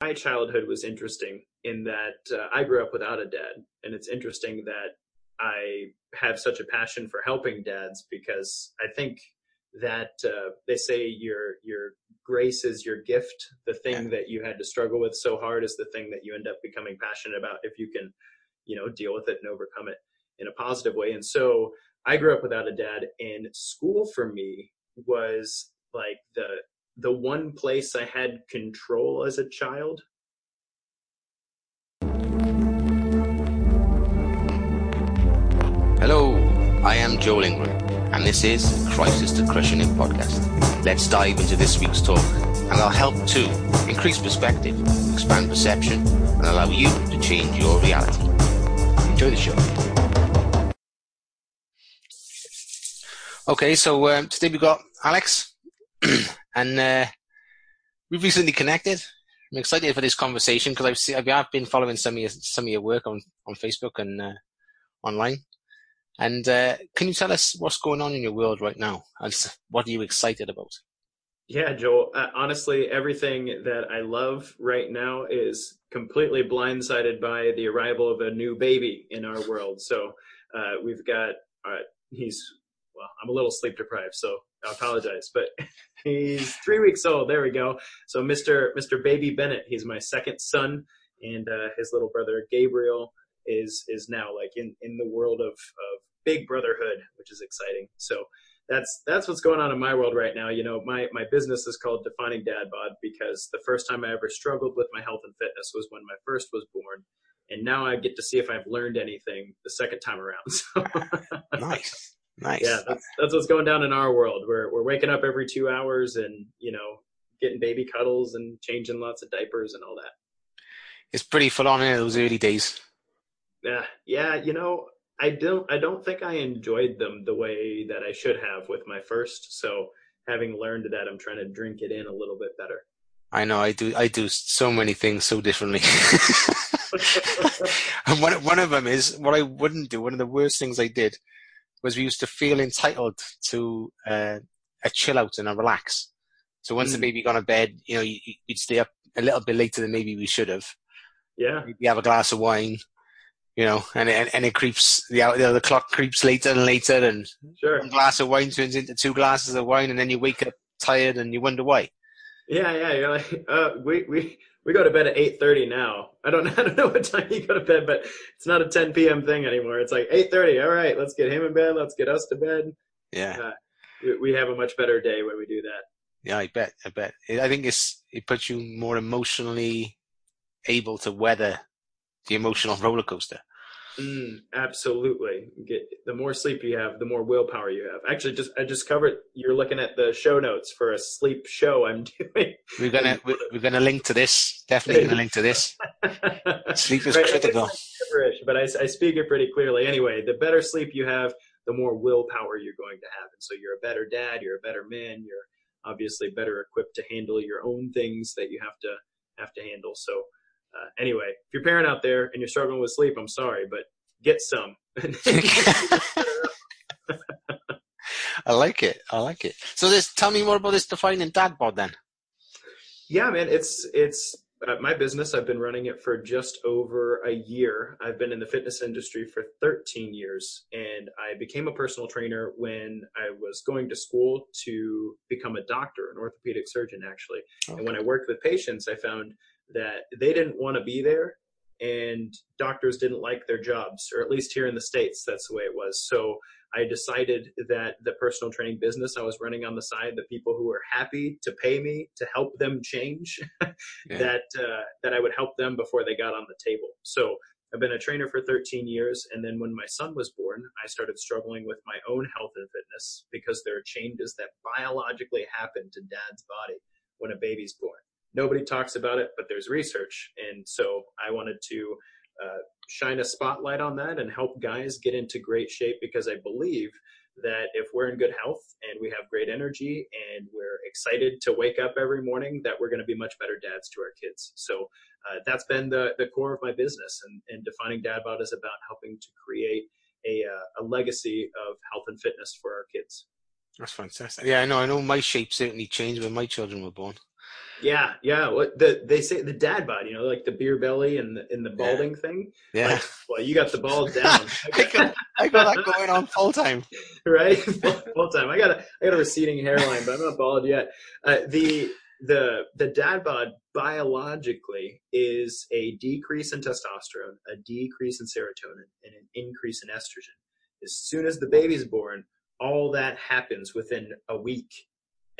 my childhood was interesting in that uh, I grew up without a dad, and it's interesting that I have such a passion for helping dads because I think that uh, they say your your grace is your gift. The thing yeah. that you had to struggle with so hard is the thing that you end up becoming passionate about if you can, you know, deal with it and overcome it in a positive way. And so I grew up without a dad, and school for me was like the the one place I had control as a child. Hello, I am Joel Ingram, and this is Crisis to Crushing It podcast. Let's dive into this week's talk, and I'll help to increase perspective, expand perception, and allow you to change your reality. Enjoy the show. Okay, so um, today we've got Alex, and uh, we've recently connected. I'm excited for this conversation because I've I've been following some of your some of your work on on Facebook and uh, online. And uh, can you tell us what's going on in your world right now? And what are you excited about? Yeah, Joel. Uh, honestly, everything that I love right now is completely blindsided by the arrival of a new baby in our world. So uh, we've got uh, he's well, I'm a little sleep deprived, so I apologize, but he's three weeks old. There we go. So Mr. Mr. Baby Bennett, he's my second son, and uh, his little brother Gabriel is is now like in in the world of of big brotherhood, which is exciting. So that's that's what's going on in my world right now. You know, my my business is called Defining Dad Bod because the first time I ever struggled with my health and fitness was when my first was born, and now I get to see if I've learned anything the second time around. So. nice. Nice. Yeah, that's, that's what's going down in our world. We're we're waking up every two hours and you know getting baby cuddles and changing lots of diapers and all that. It's pretty full on in those early days. Yeah, yeah. You know, I don't I don't think I enjoyed them the way that I should have with my first. So having learned that, I'm trying to drink it in a little bit better. I know I do. I do so many things so differently. and one one of them is what I wouldn't do. One of the worst things I did was we used to feel entitled to uh, a chill out and a relax. So once mm. the hmm. baby gone to bed, you know, you, would stay up a little bit later than maybe we should have. Yeah. Maybe have a glass of wine, you know, and it, and it creeps, the, the clock creeps later and later and sure. one glass of wine turns into two glasses of wine and then you wake up tired and you wonder why. Yeah, yeah. You're like, uh, we, we, we go to bed at 8.30 now. I don't, I don't know what time you go to bed, but it's not a 10 p.m. thing anymore. It's like 8.30. All right, let's get him in bed. Let's get us to bed. Yeah. Uh, we, we have a much better day when we do that. Yeah, I bet. I bet. I think it's, it puts you more emotionally able to weather the emotional roller coaster. Mm, absolutely. Get the more sleep you have, the more willpower you have. Actually, just I just covered. You're looking at the show notes for a sleep show I'm doing. We're gonna we're gonna link to this. Definitely gonna link to this. sleep is right, critical. But I, I speak it pretty clearly. Anyway, the better sleep you have, the more willpower you're going to have, and so you're a better dad. You're a better man. You're obviously better equipped to handle your own things that you have to have to handle. So uh, anyway, if you're a parent out there and you're struggling with sleep, I'm sorry, but get some. I like it. I like it. So, this tell me more about this defining dad bod then. Yeah, man, it's it's uh, my business. I've been running it for just over a year. I've been in the fitness industry for 13 years, and I became a personal trainer when I was going to school to become a doctor, an orthopedic surgeon, actually. Okay. And when I worked with patients, I found that they didn't want to be there and doctors didn't like their jobs, or at least here in the States, that's the way it was. So I decided that the personal training business I was running on the side, the people who were happy to pay me to help them change, yeah. that uh, that I would help them before they got on the table. So I've been a trainer for 13 years, and then when my son was born, I started struggling with my own health and fitness because there are changes that biologically happen to dad's body when a baby's born nobody talks about it, but there's research. And so I wanted to uh, shine a spotlight on that and help guys get into great shape because I believe that if we're in good health and we have great energy and we're excited to wake up every morning, that we're going to be much better dads to our kids. So uh, that's been the, the core of my business. And, and defining Dad Bod is about helping to create a, uh, a legacy of health and fitness for our kids. That's fantastic. Yeah, I know. I know my shape certainly changed when my children were born. Yeah, yeah. What the they say the dad bod, you know, like the beer belly and the and the balding yeah. thing. Yeah. Like, well, you got the balls down. I, got, I got that going on full time. right, full time. I got a I got a receding hairline, but I'm not bald yet. Uh, the the the dad bod biologically is a decrease in testosterone, a decrease in serotonin, and an increase in estrogen. As soon as the baby's born, all that happens within a week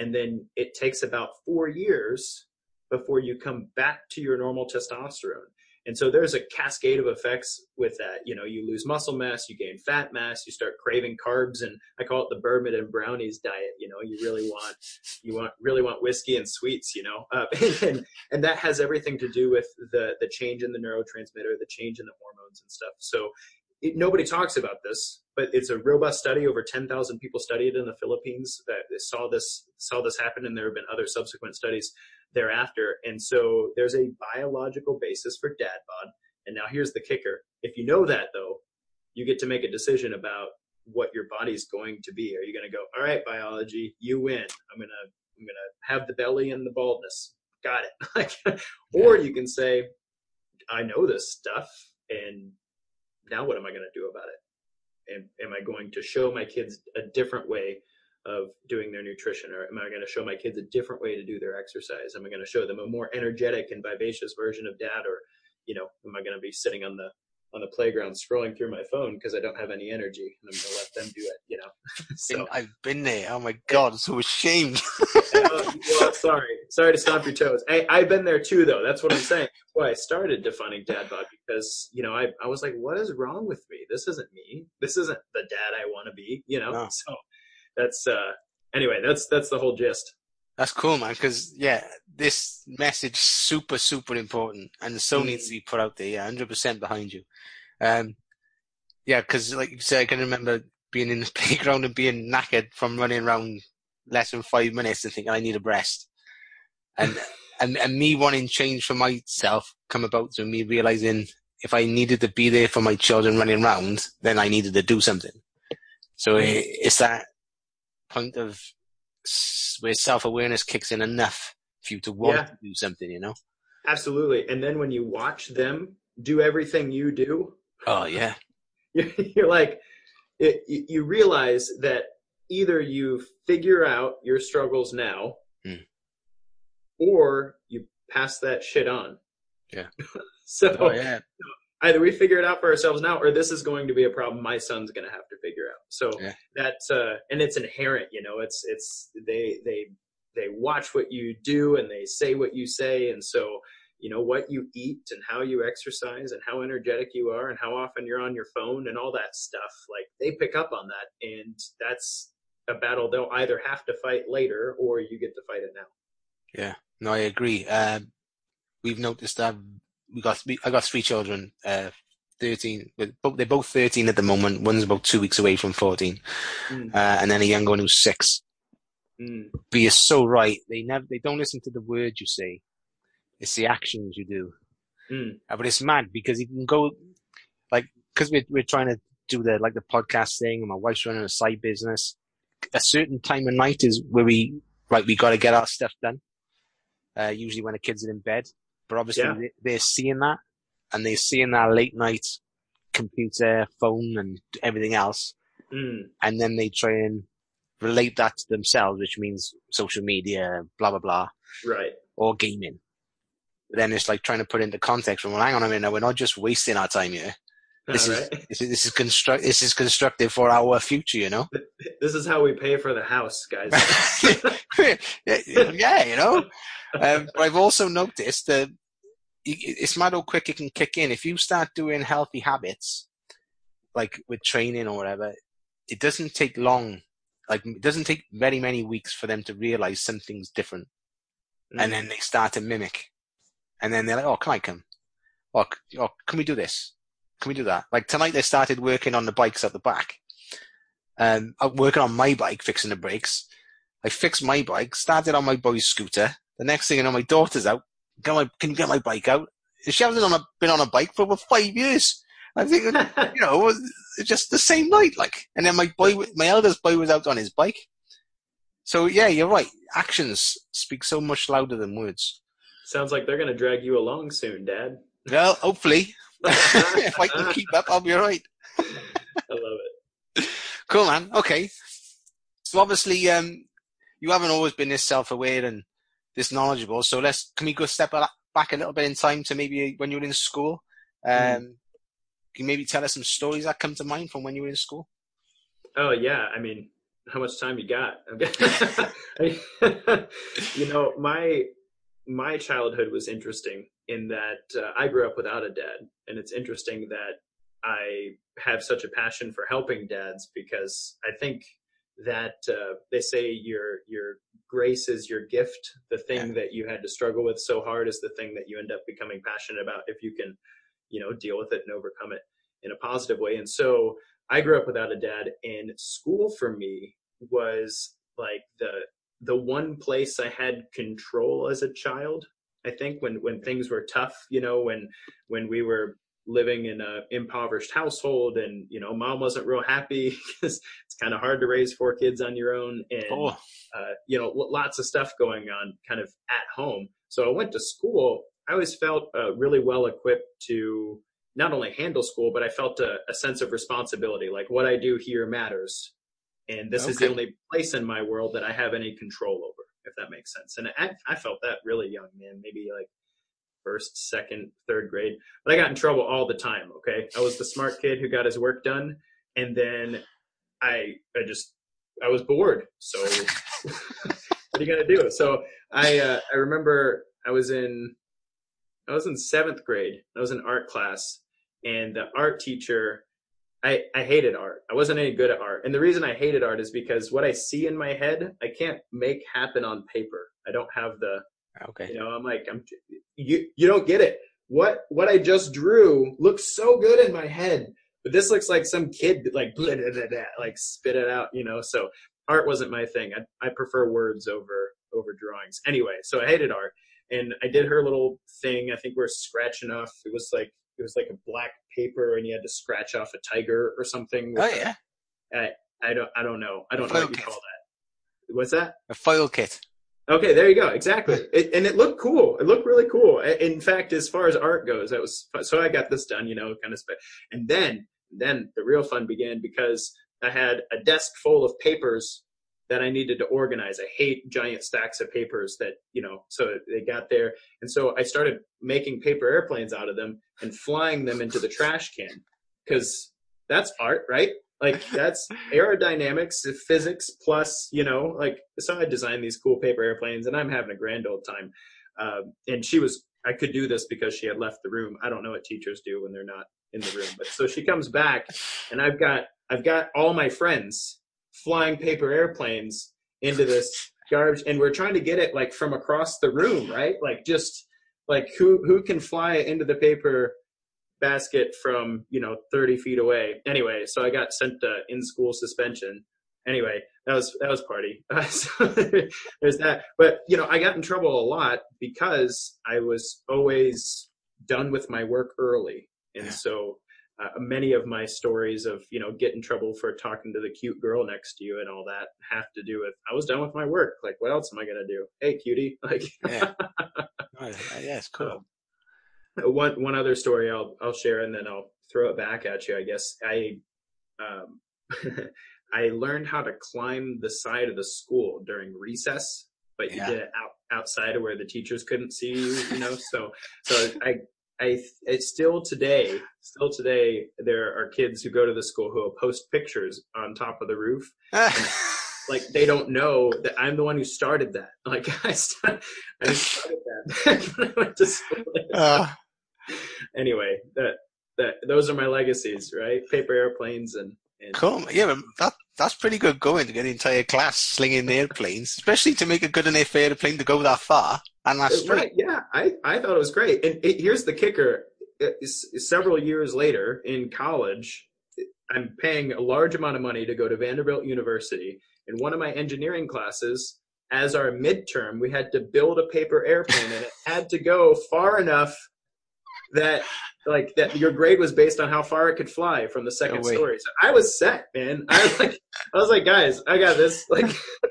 and then it takes about four years before you come back to your normal testosterone. And so there's a cascade of effects with that. You know, you lose muscle mass, you gain fat mass, you start craving carbs, and I call it the bourbon and brownies diet. You know, you really want you want really want whiskey and sweets. You know, uh, and and that has everything to do with the the change in the neurotransmitter, the change in the hormones and stuff. So it, nobody talks about this, but it's a robust study. Over 10,000 people studied in the Philippines that saw this saw this happen, and there have been other subsequent studies thereafter. And so there's a biological basis for dad bod. And now here's the kicker: if you know that, though, you get to make a decision about what your body's going to be. Are you going to go, all right, biology, you win. I'm gonna I'm gonna have the belly and the baldness. Got it. or you can say, I know this stuff, and now what am I going to do about it? And am I going to show my kids a different way of doing their nutrition, or am I going to show my kids a different way to do their exercise? Am I going to show them a more energetic and vivacious version of dad, or you know, am I going to be sitting on the on the playground scrolling through my phone because I don't have any energy and I'm going to let them do it, you know. so I've been there. Oh my god, I'm so ashamed. well, sorry, sorry to stomp your toes. I, I've been there too, though. That's what I'm saying. Why I started defining dad bod because you know I I was like, what is wrong with me? This isn't me. This isn't the dad I want to be, you know. No. So that's uh anyway. That's that's the whole gist. That's cool, man. Because yeah, this message super super important, and so mm. needs to be put out there. Yeah, hundred percent behind you. Um, yeah, because like you said, I can remember being in the playground and being knackered from running around less than five minutes and thinking I need a breast, and and and me wanting change for myself come about to me realizing if I needed to be there for my children running around, then I needed to do something. So it, it's that point of where self awareness kicks in enough for you to want yeah. to do something, you know? Absolutely. And then when you watch them do everything you do, oh yeah, you're like, it, you realize that either you figure out your struggles now, mm. Or you pass that shit on. Yeah. so oh, yeah. either we figure it out for ourselves now, or this is going to be a problem my son's going to have to figure out. So yeah. that's uh, and it's inherent, you know. It's it's they they they watch what you do and they say what you say, and so you know what you eat and how you exercise and how energetic you are and how often you're on your phone and all that stuff like they pick up on that and that's a battle they'll either have to fight later or you get to fight it now yeah no i agree uh, we've noticed that we got i got three children uh, 13 they're both 13 at the moment one's about two weeks away from 14 mm. uh, and then a younger one who's six mm. but you're so right they never they don't listen to the words you say it's the actions you do. Mm. Uh, but it's mad because you can go, like, because we're, we're trying to do the, like, the podcast thing, and my wife's running a side business. A certain time of night is where we, right, we got to get our stuff done. Uh, usually when the kids are in bed. But obviously yeah. they, are seeing that, and they're seeing that late night computer, phone, and everything else. Mm. And then they try and relate that to themselves, which means social media, blah, blah, blah. Right. Or gaming then it's like trying to put into context. Well, hang on a minute, we're not just wasting our time here. This is, this is this is construct this is constructive for our future, you know. This is how we pay for the house, guys. yeah, you know. Um, but I've also noticed that it's mad how quick it can kick in if you start doing healthy habits, like with training or whatever. It doesn't take long, like it doesn't take very many weeks for them to realize something's different, mm. and then they start to mimic and then they're like, "Oh, can I come? Oh, oh, can we do this? Can we do that?" Like tonight, they started working on the bikes at the back, and I'm working on my bike, fixing the brakes. I fixed my bike, started on my boy's scooter. The next thing you know, my daughter's out. Can, I, can you get my bike out? She hasn't on a, been on a bike for over five years. I think, you know, just the same night, like. And then my boy, my eldest boy was out on his bike. So yeah, you're right. Actions speak so much louder than words. Sounds like they're going to drag you along soon, Dad. Well, hopefully, if I can keep up, I'll be all right. I love it. Cool, man. Okay. So obviously, um, you haven't always been this self-aware and this knowledgeable. So let's can we go step back a little bit in time to maybe when you were in school? Um, mm. Can you maybe tell us some stories that come to mind from when you were in school? Oh yeah, I mean, how much time you got? you know, my my childhood was interesting in that uh, I grew up without a dad, and it's interesting that I have such a passion for helping dads because I think that uh, they say your your grace is your gift. The thing yeah. that you had to struggle with so hard is the thing that you end up becoming passionate about if you can, you know, deal with it and overcome it in a positive way. And so I grew up without a dad, and school for me was like the the one place I had control as a child. I think when when things were tough, you know, when when we were living in a impoverished household and you know mom wasn't real happy because it's kind of hard to raise four kids on your own and oh. uh, you know lots of stuff going on kind of at home so i went to school i always felt uh, really well equipped to not only handle school but i felt a, a, sense of responsibility like what i do here matters and this okay. is the only place in my world that i have any control over if that makes sense and I, I felt that really young man maybe like first, second, third grade. But I got in trouble all the time. Okay, I was the smart kid who got his work done, and then I I just I was bored. So what are you gonna do? So I uh, I remember I was in I was in seventh grade. I was in art class, and the art teacher. I, I hated art. I wasn't any good at art. And the reason I hated art is because what I see in my head, I can't make happen on paper. I don't have the Okay. You know, I'm like, I'm you you don't get it. What what I just drew looks so good in my head, but this looks like some kid like blah, blah, blah, like spit it out. You know, so art wasn't my thing. I I prefer words over over drawings. Anyway, so I hated art, and I did her little thing. I think we are scratching off. It was like it was like a black paper, and you had to scratch off a tiger or something. Oh yeah. I, I don't I don't know. I don't know what you call that. What's that? A foil kit. Okay, there you go. Exactly. It, and it looked cool. It looked really cool. In fact, as far as art goes, that was so I got this done, you know, kind of. And then, then the real fun began because I had a desk full of papers that I needed to organize. I hate giant stacks of papers that, you know, so they got there. And so I started making paper airplanes out of them and flying them into the trash can because that's art, right? Like that's aerodynamics, physics plus, you know, like so I designed these cool paper airplanes and I'm having a grand old time. Um, and she was, I could do this because she had left the room. I don't know what teachers do when they're not in the room, but so she comes back and I've got, I've got all my friends flying paper airplanes into this garbage and we're trying to get it like from across the room, right? Like just like who, who can fly into the paper basket from you know 30 feet away. Anyway so i got sent to in school suspension. Anyway that was that was party. Uh, so there's that. But you know i got in trouble a lot because i was always done with my work early. And yeah. so uh, many of my stories of you know get in trouble for talking to the cute girl next to you and all that have to do with i was done with my work. Like what else am i gonna do? Hey cutie. Like yeah, oh, yeah it's cool one one other story I'll I'll share and then I'll throw it back at you. I guess I um, I learned how to climb the side of the school during recess, but yeah. you did it out outside of where the teachers couldn't see you. You know, so so I. I, it's still today, still today, there are kids who go to the school who will post pictures on top of the roof. like they don't know that I'm the one who started that. Like I started, I started that when I went to school. Uh, anyway, that that those are my legacies, right? Paper airplanes and. and cool. Yeah, that that's pretty good going to get the entire class slinging airplanes, especially to make a good enough airplane to go that far and that straight. Right, yeah, I I thought it was great. And it, here's the kicker: uh, several years later in college, I'm paying a large amount of money to go to Vanderbilt University. In one of my engineering classes, as our midterm, we had to build a paper airplane, and it had to go far enough that like that your grade was based on how far it could fly from the second No story. So I was set, man. I was like, I was like, guys, I got this. Like,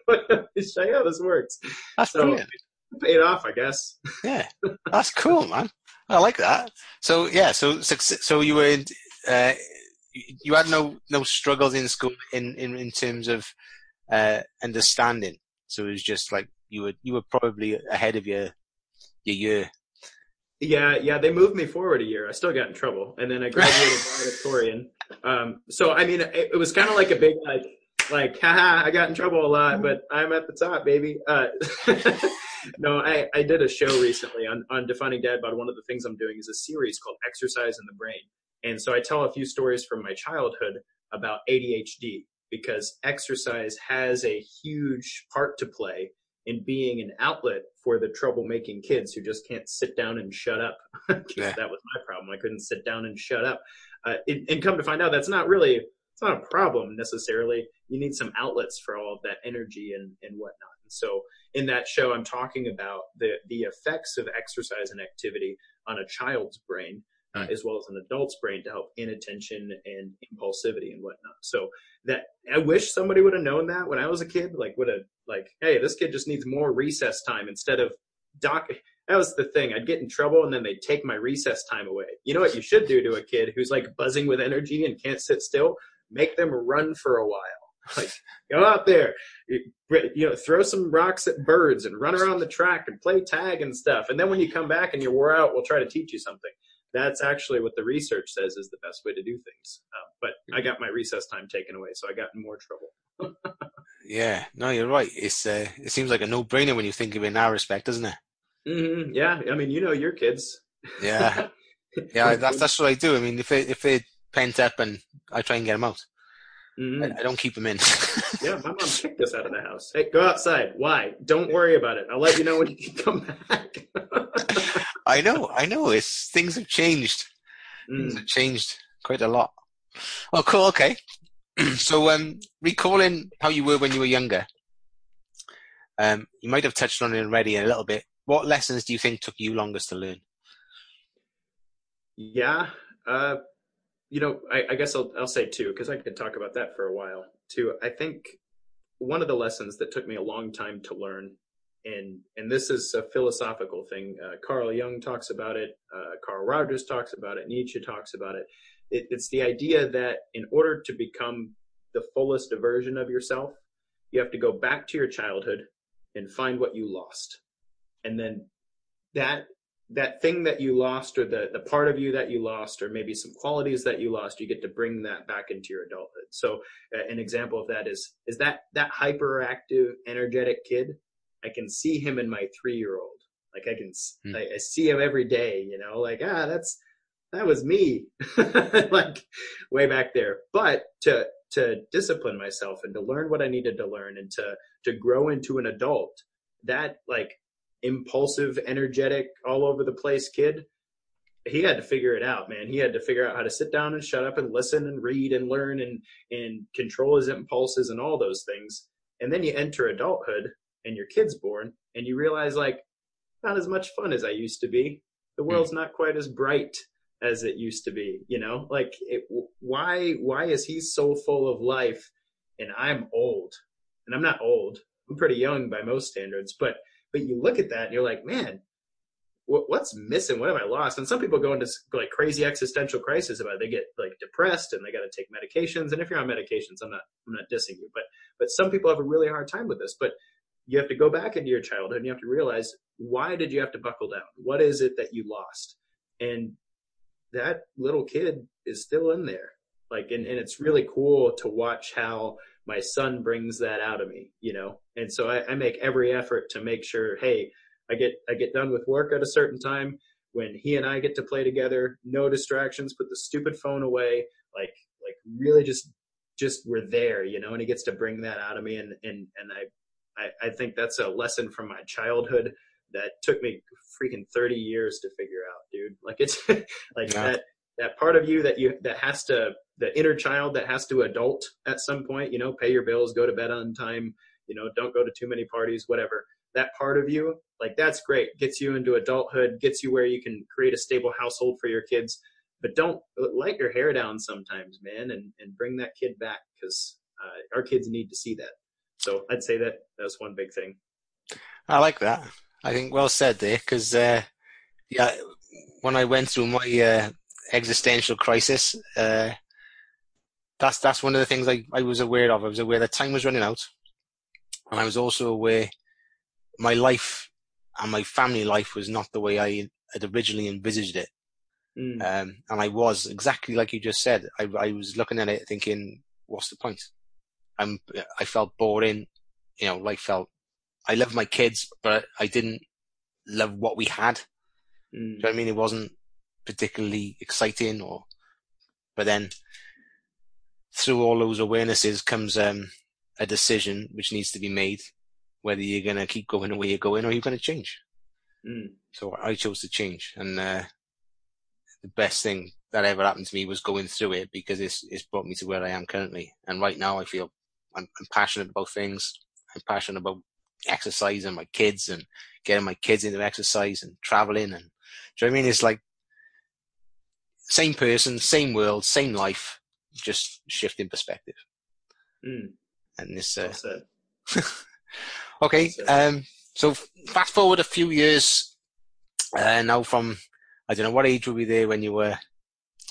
show you how this works. That's So brilliant. it paid off, I guess. Yeah, that's cool, man. I like that. So yeah, so so, so you were in, uh, you had no no struggles in school in in, in terms of uh, understanding. So it was just like you were you were probably ahead of your your year. Yeah, yeah, they moved me forward a year. I still got in trouble, and then I graduated valedictorian. Um, so I mean, it, it was kind of like a big like, like, haha, I got in trouble a lot, but I'm at the top, baby. Uh, no, I, I did a show recently on on defining dad. But one of the things I'm doing is a series called Exercise in the Brain, and so I tell a few stories from my childhood about ADHD because exercise has a huge part to play in being an outlet for the troublemaking kids who just can't sit down and shut up. yeah. That was my problem. I couldn't sit down and shut up. Uh, and, and come to find out, that's not really it's not a problem necessarily. You need some outlets for all of that energy and and whatnot. And so in that show, I'm talking about the the effects of exercise and activity on a child's brain. Uh, as well as an adult's brain to help inattention and impulsivity and whatnot. So that I wish somebody would have known that when I was a kid. Like would have like, hey, this kid just needs more recess time instead of doc. That was the thing. I'd get in trouble and then they'd take my recess time away. You know what you should do to a kid who's like buzzing with energy and can't sit still? Make them run for a while. Like go out there, you, you know, throw some rocks at birds and run around the track and play tag and stuff. And then when you come back and you're wore out, we'll try to teach you something. That's actually what the research says is the best way to do things. Uh, but I got my recess time taken away, so I got in more trouble. Yeah, no, you're right. It's uh, it seems like a no brainer when you think of it in that respect, doesn't it? hmm Yeah, I mean, you know your kids. Yeah, yeah. That's that's what I do. I mean, if they if they pent up and I try and get them out, Mhm. I, I don't keep them in. Yeah, my mom kicked us out of the house. Hey, go outside. Why? Don't worry about it. I'll let you know when you can come back. I know, I know. It's things have changed. Things Mm. have changed quite a lot. Oh, cool. Okay. so, um, recalling how you were when you were younger, um, you might have touched on it already a little bit. What lessons do you think took you longest to learn? Yeah. Uh, you know, I, I guess I'll, I'll say two because I could talk about that for a while too. I think one of the lessons that took me a long time to learn, and and this is a philosophical thing. Uh, Carl Jung talks about it. Uh, Carl Rogers talks about it. Nietzsche talks about it. it. It's the idea that in order to become the fullest version of yourself, you have to go back to your childhood and find what you lost, and then that that thing that you lost or the, the part of you that you lost or maybe some qualities that you lost you get to bring that back into your adulthood so uh, an example of that is is that that hyperactive energetic kid i can see him in my three year old like i can s Hmm. I, I see him every day you know like ah that's that was me like way back there but to to discipline myself and to learn what i needed to learn and to to grow into an adult that like impulsive, energetic, all over the place kid, he had to figure it out, man. He had to figure out how to sit down and shut up and listen and read and learn and and control his impulses and all those things. And then you enter adulthood and your kid's born and you realize like not as much fun as I used to be. The hmm. world's not quite as bright as it used to be, you know? Like it, why why is he so full of life and I'm old? And I'm not old. I'm pretty young by most standards, but but you look at that and you're like, man, what's missing? What have I lost? And some people go into like crazy existential crisis about it. They get like depressed and they got to take medications. And if you're on medications, I'm not, I'm not dissing you, but, but some people have a really hard time with this, but you have to go back into your childhood and you have to realize why did you have to buckle down? What is it that you lost? And that little kid is still in there. Like, and, and it's really cool to watch how my son brings that out of me, you know? And so I, I make every effort to make sure, hey, I get, I get done with work at a certain time when he and I get to play together, no distractions, put the stupid phone away, like, like really just, just we're there, you know, and he gets to bring that out of me. And, and, and I, I, I think that's a lesson from my childhood that took me freaking 30 years to figure out, dude. Like it's like Yeah. that, that part of you that you, that has to, the inner child that has to adult at some point, you know, pay your bills, go to bed on time, you know, don't go to too many parties, whatever. that part of you, like that's great. Gets you into adulthood, gets you where you can create a stable household for your kids. But don't let your hair down sometimes, man, and, and bring that kid back because uh, our kids need to see that. So I'd say that that's one big thing. I like that. I think well said there because uh, yeah, when I went through my uh, existential crisis, uh, that's that's one of the things I, I was aware of. I was aware that time was running out, and I was also aware my life and my family life was not the way I had originally envisaged it. Mm. Um, and I was exactly like you just said. I, I was looking at it thinking, what's the point? I'm, I felt boring. You know, life felt, I love my kids, but I didn't love what we had. Mm. Do you know I mean? It wasn't particularly exciting or, but then through all those awarenesses comes, um, a decision which needs to be made whether you're going to keep going the way you're going or you're going to change. Mm. So I chose to change and, uh, the best thing that ever happened to me was going through it because it's, it's brought me to where I am currently. And right now I feel I'm, I'm passionate about things. I'm passionate about exercise and my kids and getting my kids into exercise and traveling. And do you know what I mean? It's like same person, same world, same life, just shifting perspective. Mm. And this, uh, okay. Um, so fast forward a few years, uh, now from, I don't know, what age were we there when you were,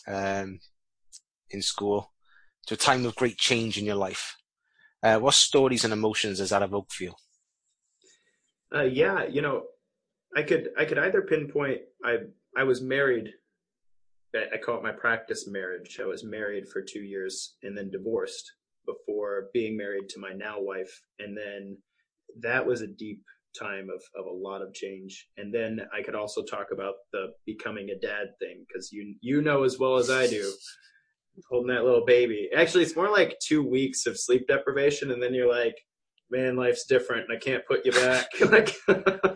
um, in school to a time of great change in your life? Uh, what stories and emotions does that evoke for you? Uh, yeah, you know, I could I could either pinpoint I I was married. I call it my practice marriage. I was married for two years and then divorced before being married to my now wife, and then that was a deep time of of a lot of change. And then I could also talk about the becoming a dad thing because you you know as well as I do holding that little baby. Actually, it's more like two weeks of sleep deprivation, and then you're like, man, life's different, and I can't put you back. like,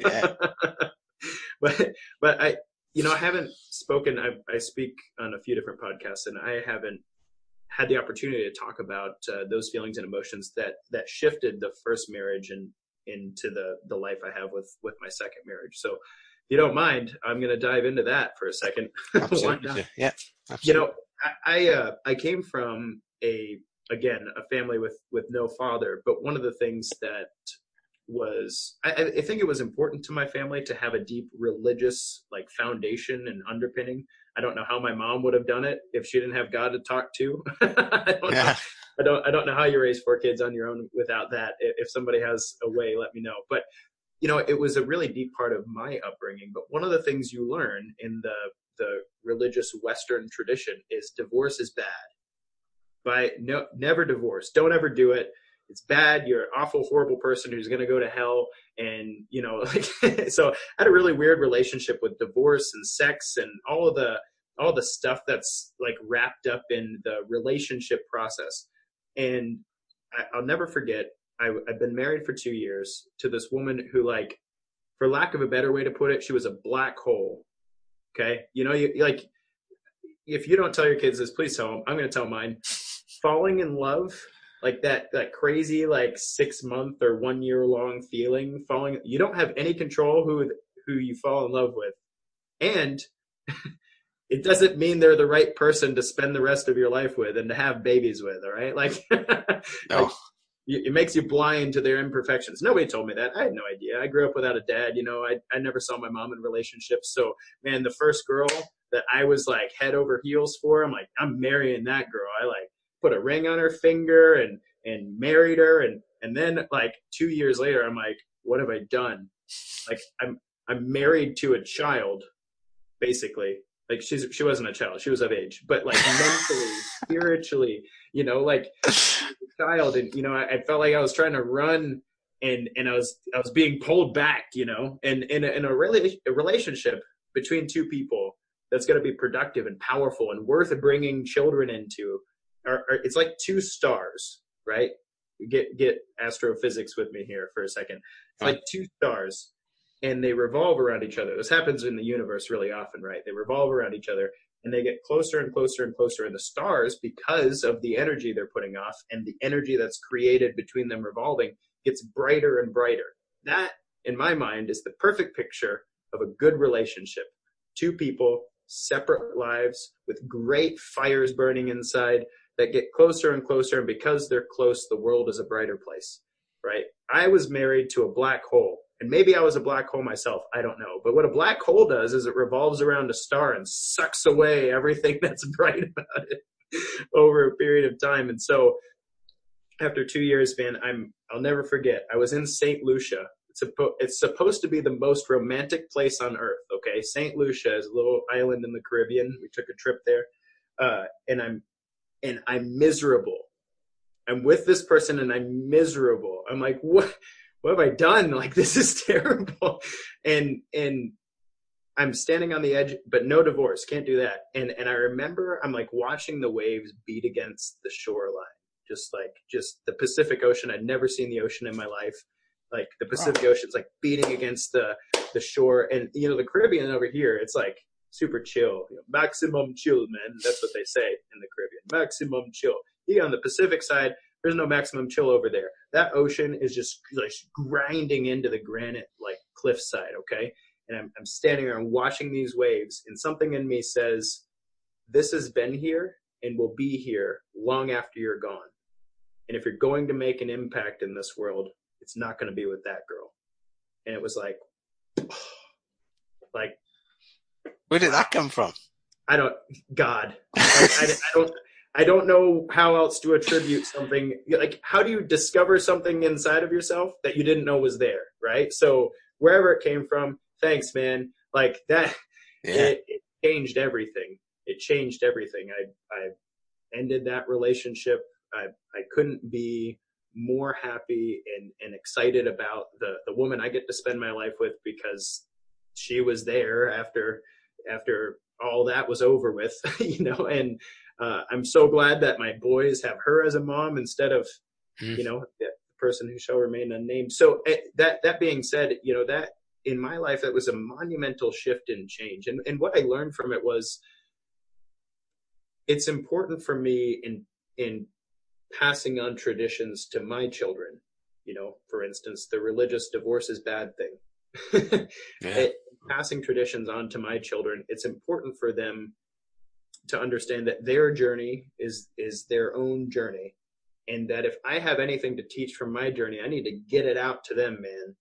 yeah. but but I, you know, I haven't spoken. I, I speak on a few different podcasts, and I haven't had the opportunity to talk about uh, those feelings and emotions that that shifted the first marriage and into the the life I have with with my second marriage. So if you don't mind, I'm going to dive into that for a second. Absolutely. yeah. Absolutely. You know, I I, uh, I came from a again a family with with no father, but one of the things that was I, I think it was important to my family to have a deep religious like foundation and underpinning. I don't know how my mom would have done it if she didn't have God to talk to. I don't yeah. know. I don't I don't know how you raise four kids on your own without that. If somebody has a way, let me know. But you know, it was a really deep part of my upbringing. But one of the things you learn in the the religious Western tradition is divorce is bad. By no, never divorce. Don't ever do it. It's bad. You're an awful, horrible person who's going to go to hell. And you know, like, so I had a really weird relationship with divorce and sex and all of the all the stuff that's like wrapped up in the relationship process. And I, will never forget. I, I've been married for two years to this woman who, like, for lack of a better way to put it, she was a black hole Okay. You know, you like, if you don't tell your kids this, please tell them. I'm going to tell mine. Falling in love, like that, that crazy, like six month or one year long feeling, falling, you don't have any control who, who you fall in love with. And it doesn't mean they're the right person to spend the rest of your life with and to have babies with. All right. Like, no. like it makes you blind to their imperfections. Nobody told me that. I had no idea. I grew up without a dad. You know, I, I never saw my mom in relationships. So, man, the first girl that I was like head over heels for, I'm like, I'm marrying that girl. I like put a ring on her finger and, and married her. And, and then like two years later, I'm like, what have I done? Like I'm, I'm married to a child, basically. Like she's, she wasn't a child. She was of age, but like mentally, spiritually, you know, like child and you know I, I, felt like I was trying to run and and I was I was being pulled back you know and in a, in a, really, a relationship between two people that's going to be productive and powerful and worth bringing children into are, are, it's like two stars right? Get get astrophysics with me here for a second. It's like two stars and they revolve around each other. This happens in the universe really often right? They revolve around each other and they get closer and closer and closer in the stars because of the energy they're putting off and the energy that's created between them revolving gets brighter and brighter that in my mind, is the perfect picture of a good relationship. Two people, separate lives with great fires burning inside that get closer and closer. And because they're close, the world is a brighter place, right? I was married to a black hole. And maybe I was a black hole myself. I don't know. But what a black hole does is it revolves around a star and sucks away everything that's bright about it over a period of time. And so after two years, man, I'm I'll never forget. I was in St. Lucia. It's, suppo- it's supposed to be the most romantic place on earth. Okay, St. Lucia is a little island in the Caribbean. We took a trip there, uh, and I'm and I'm miserable. I'm with this person and I'm miserable. I'm like, what? What have I done? Like this is terrible. And and I'm standing on the edge, but no divorce, can't do that. And and I remember I'm like watching the waves beat against the shoreline, just like just the Pacific Ocean. I'd never seen the ocean in my life. Like the Pacific wow. Ocean's like beating against the the shore, and you know the Caribbean over here, it's like super chill, you know, maximum chill, man. That's what they say in the Caribbean, maximum chill. You on the Pacific side, there's no maximum chill over there. That ocean is just like grinding into the granite like cliffside, okay? and I'm, I'm standing there and watching these waves, and something in me says, This has been here and will be here long after you're gone. And if you're going to make an impact in this world, it's not going to be with that girl. And it was like, like, where did that come from? I don't, God, like, I, I don't, I don't know how else to attribute something. Like, how do you discover something inside of yourself that you didn't know was there, right? So wherever it came from, thanks, man. Like that, yeah. it, it changed everything. It changed everything. I, I ended that relationship. I, I couldn't be more happy and, and excited about the, the woman I get to spend my life with because she was there after, after all that was over with, you know, and, uh, I'm so glad that my boys have her as a mom instead of, mm. you know, the person who shall remain unnamed. So eh, that, that being said, you know, that, in my life that was a monumental shift in change and, and what i learned from it was it's important for me in in passing on traditions to my children you know for instance the religious divorce is bad thing yeah. it, passing traditions on to my children it's important for them to understand that their journey is is their own journey and that if i have anything to teach from my journey i need to get it out to them man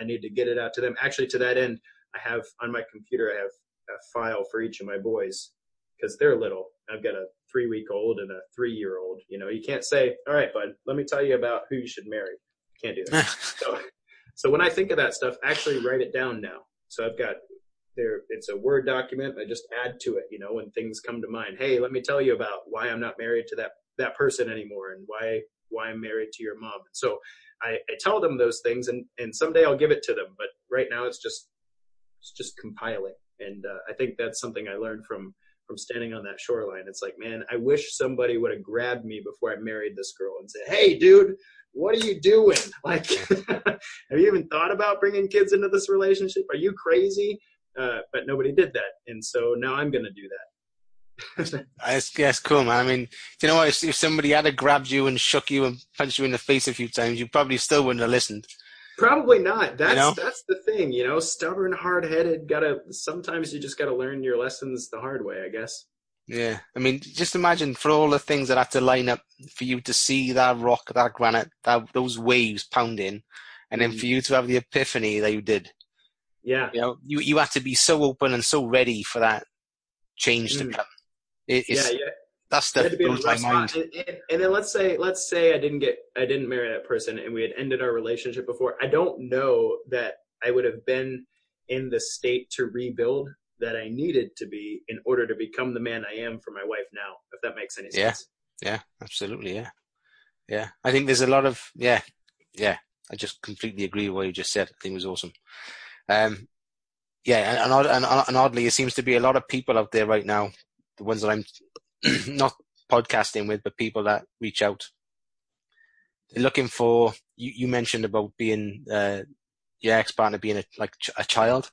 I need to get it out to them. Actually, to that end, I have on my computer, I have a file for each of my boys because they're little. I've got a three week old and a three year old. You know, you can't say, all right, bud, let me tell you about who you should marry. Can't do that. so, so when I think of that stuff, actually write it down now. So I've got there, it's a Word document. I just add to it, you know, when things come to mind. Hey, let me tell you about why I'm not married to that, that person anymore and why, why I'm married to your mom. So I, I tell them those things, and and someday I'll give it to them. But right now, it's just it's just compiling, and uh, I think that's something I learned from from standing on that shoreline. It's like, man, I wish somebody would have grabbed me before I married this girl and said, "Hey, dude, what are you doing? Like, have you even thought about bringing kids into this relationship? Are you crazy?" Uh, but nobody did that, and so now I'm going to do that. that's, that's cool, man. I mean, you know what? If, if, somebody had grabbed you and shook you and punched you in the face a few times, you probably still wouldn't have listened. Probably not. That's you know? that's the thing, you know. Stubborn, hard headed. Gotta. Sometimes you just gotta learn your lessons the hard way, I guess. Yeah, I mean, just imagine for all the things that had to line up for you to see that rock, that granite, that those waves pounding, and then mm. for you to have the epiphany that you did. Yeah, you know, you you had to be so open and so ready for that change mm. to come. It, yeah, yeah. That stuff blows my mind. And, and, and, then let's say let's say I didn't get I didn't marry that person and we had ended our relationship before. I don't know that I would have been in the state to rebuild that I needed to be in order to become the man I am for my wife now. If that makes any sense. Yeah. Yeah. Absolutely. Yeah. Yeah. I think there's a lot of yeah. Yeah. I just completely agree with what you just said. I think it was awesome. Um, yeah, and, and, and, oddly, it seems to be a lot of people out there right now the ones that I'm not podcasting with, but people that reach out. They're looking for, you, you mentioned about being, uh, your ex-partner being a, like a child.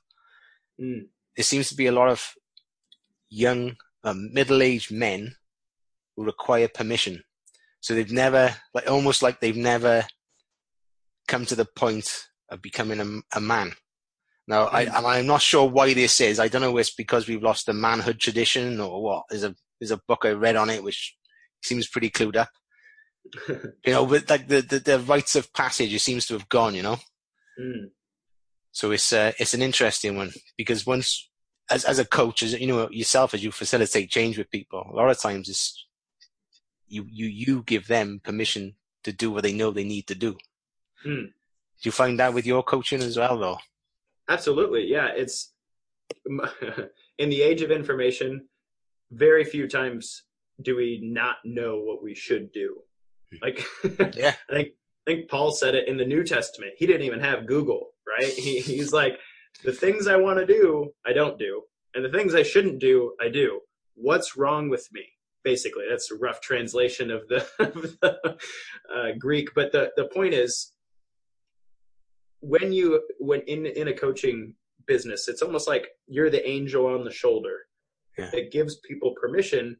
Mm. There seems to be a lot of young, um, middle-aged men who require permission. So they've never, like, almost like they've never come to the point of becoming a, a man. Now, I, and I'm not sure why this is. I don't know if it's because we've lost the manhood tradition or what. There's a there's a book I read on it which seems pretty clued up. you know, but like the, the, the rites of passage, it seems to have gone. You know. Mm. So it's uh, it's an interesting one because once as as a coach, as you know yourself, as you facilitate change with people, a lot of times it's you you you give them permission to do what they know they need to do. Mm. Do you find that with your coaching as well, though? Absolutely, yeah. It's in the age of information, very few times do we not know what we should do. Like, yeah, I think I think Paul said it in the New Testament. He didn't even have Google, right? He, he's like, the things I want to do, I don't do, and the things I shouldn't do, I do. What's wrong with me? Basically, that's a rough translation of the, of the uh, Greek. But the the point is, when you when in in a coaching business, it's almost like you're the angel on the shoulder. Yeah. It gives people permission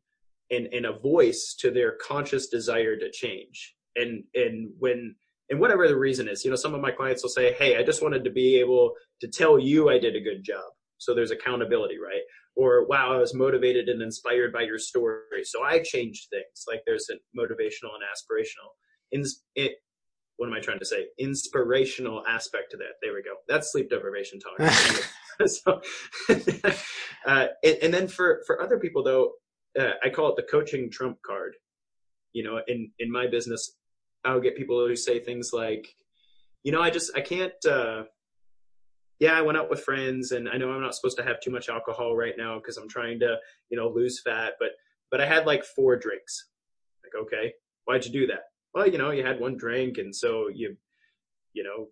and, and a voice to their conscious desire to change. And and when and whatever the reason is, you know, some of my clients will say, Hey, I just wanted to be able to tell you I did a good job. So there's accountability, right? Or wow, I was motivated and inspired by your story. So I changed things. Like there's a motivational and aspirational. In, it, what am I trying to say? Inspirational aspect to that. There we go. That's sleep deprivation talk. so, uh, and, and, then for for other people though, uh, I call it the coaching trump card. You know, in in my business, I'll get people who say things like, you know, I just I can't. Uh, yeah, I went out with friends, and I know I'm not supposed to have too much alcohol right now because I'm trying to, you know, lose fat. But but I had like four drinks. Like, okay, why'd you do that? Well, you know, you had one drink, and so you, you know,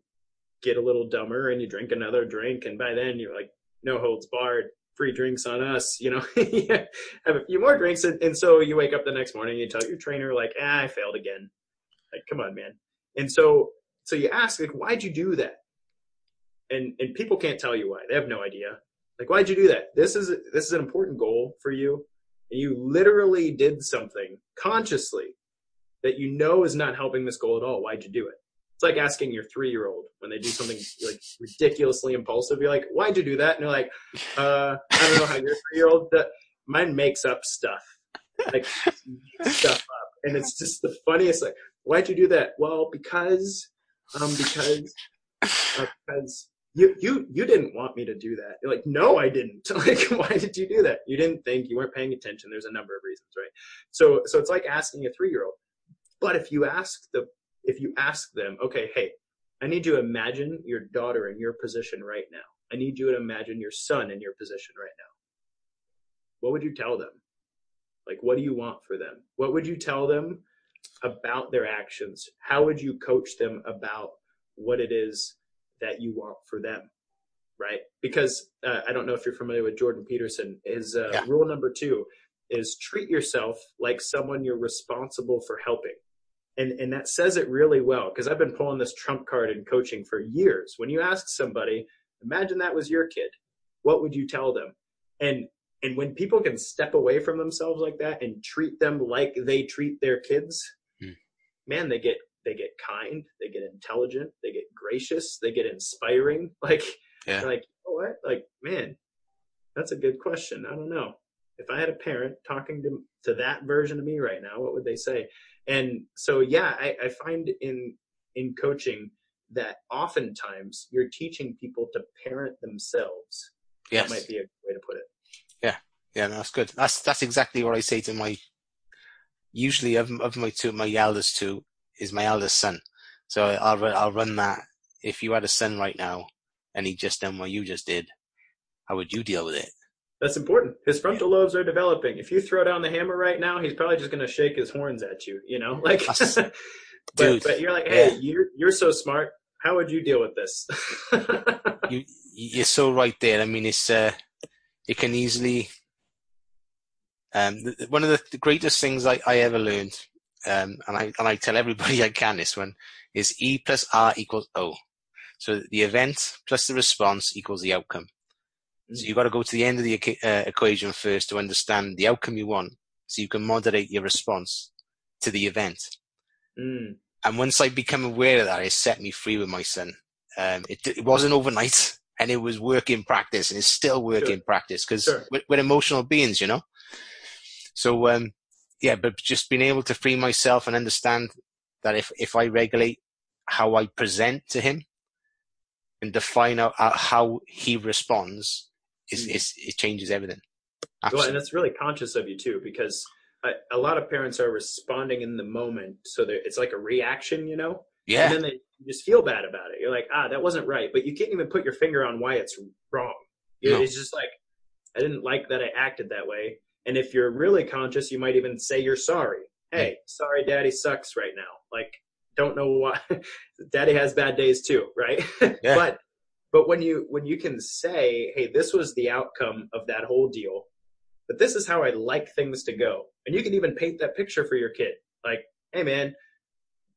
get a little dumber, and you drink another drink, and by then you're like, no holds barred, free drinks on us. You know, have a few more drinks, and, and so you wake up the next morning, and you tell your trainer like, ah, I failed again like, come on, man. And so, so you ask, like, why'd you do that? And and people can't tell you why. They have no idea. Like, why'd you do that? This is this is an important goal for you, and you literally did something consciously that you know is not helping this goal at all. Why'd you do it? It's like asking your three year old when they do something like ridiculously impulsive. You're like, why'd you do that? And they're like, uh, I don't know how your three year old. Mine makes up stuff, like stuff up, and it's just the funniest. Like, why'd you do that? Well, because, um, because, uh, because you, you, you didn't want me to do that. You're like, no, I didn't. like, why did you do that? You didn't think, you weren't paying attention. There's a number of reasons, right? So, so it's like asking a three year old. But if you ask the, if you ask them, okay, hey, I need you to imagine your daughter in your position right now. I need you to imagine your son in your position right now. What would you tell them? Like, what do you want for them? What would you tell them about their actions? How would you coach them about what it is that you want for them? Right? Because uh, I don't know if you're familiar with Jordan Peterson. His uh, yeah. rule number two is treat yourself like someone you're responsible for helping. And, and that says it really well because I've been pulling this trump card in coaching for years. When you ask somebody, imagine that was your kid, what would you tell them? And and when people can step away from themselves like that and treat them like they treat their kids, hmm. man, they get they get kind, they get intelligent, they get gracious, they get inspiring. Like, yeah. like, you know what? Like, man, that's a good question. I don't know. If I had a parent talking to to that version of me right now, what would they say? And so, yeah, I, I find in in coaching that oftentimes you're teaching people to parent themselves. Yes. That might be a way to put it. Yeah. Yeah, no, that's good. That's that's exactly what I say to my usually of, of my two, my eldest two is my eldest son. So I'll, I'll run that. If you had a son right now and he just done what you just did, how would you deal with it? That's important. His frontal lobes are developing. If you throw down the hammer right now, he's probably just going to shake his horns at you, you know, like, but, Dude, but you're like, Hey, yeah. you're, you're so smart. How would you deal with this? you, you're so right there. I mean, it's, uh, it can easily, um, the, one of the, the, greatest things I, I ever learned, um, and I and I tell everybody I can this one, is E plus R equals O. So the event plus the response equals the outcome. So you've got to go to the end of the uh, equation first to understand the outcome you want, so you can moderate your response to the event. Mm. And once I become aware of that, it set me free with my son. um, it, it wasn't overnight and it was work in practice and it's still work Sure. in practice because Sure. we're, we're emotional beings, you know? So, um, yeah, but just being able to free myself and understand that if, if I regulate how I present to him and define out uh, how he responds is, Mm. is, it changes everything. Well, and that's really conscious of you too, because a, a lot of parents are responding in the moment, so it's like a reaction, you know. yeah. And then they just feel bad about it. You're like, ah, that wasn't right, but you can't even put your finger on why it's wrong. You- No. It's just like, I didn't like that I acted that way. And if you're really conscious, you might even say you're sorry. Hey, sorry, daddy sucks right now. Like, don't know why. daddy has bad days too, right? Yeah. but but when you when you can say, hey, this was the outcome of that whole deal, but this is how I like things to go, and you can even paint that picture for your kid. Like, hey, man,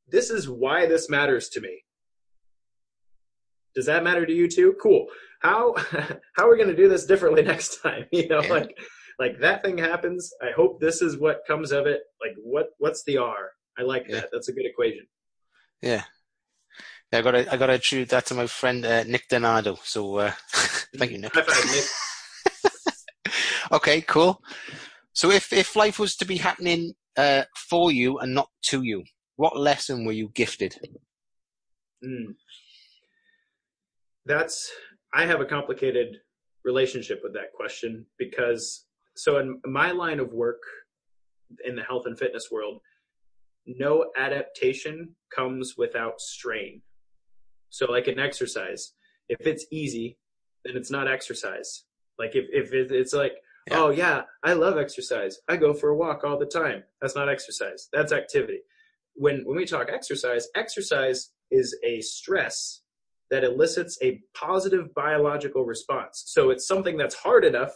this is why this matters to me. Does that matter to you too? Cool. How how are we going to do this differently next time? You know, Yeah. like like that thing happens. I hope this is what comes of it. Like what what's the R? I like Yeah. that. That's a good equation. Yeah. Yeah, I got to I got to attribute that to my friend uh, Nick Donato. So uh, thank you, Nick. Nick. okay, cool. So if if life was to be happening uh, for you and not to you, what lesson were you gifted? Mm. That's I have a complicated relationship with that question because so in my line of work in the health and fitness world, no adaptation comes without strain. So like an exercise, if it's easy, then it's not exercise. Like if if it, it's like Yeah. oh yeah, I love exercise. I go for a walk all the time. That's not exercise. That's activity. When when we talk exercise, exercise is a stress that elicits a positive biological response. So it's something that's hard enough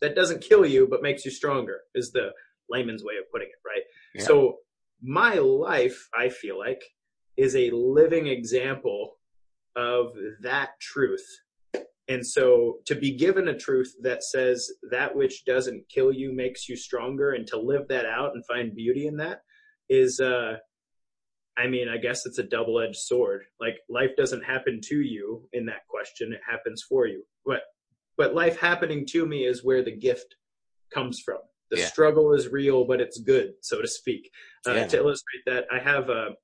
that doesn't kill you but makes you stronger is the layman's way of putting it, right? Yeah. So my life, I feel like, is a living example of that truth. And so to be given a truth that says that which doesn't kill you makes you stronger and to live that out and find beauty in that is uh I mean, I guess it's a double-edged sword. Like life doesn't happen to you in that question, it happens for you. But but life happening to me is where the gift comes from. The Yeah. struggle is real, but it's good, so to speak. Uh, Yeah. To illustrate that, I have a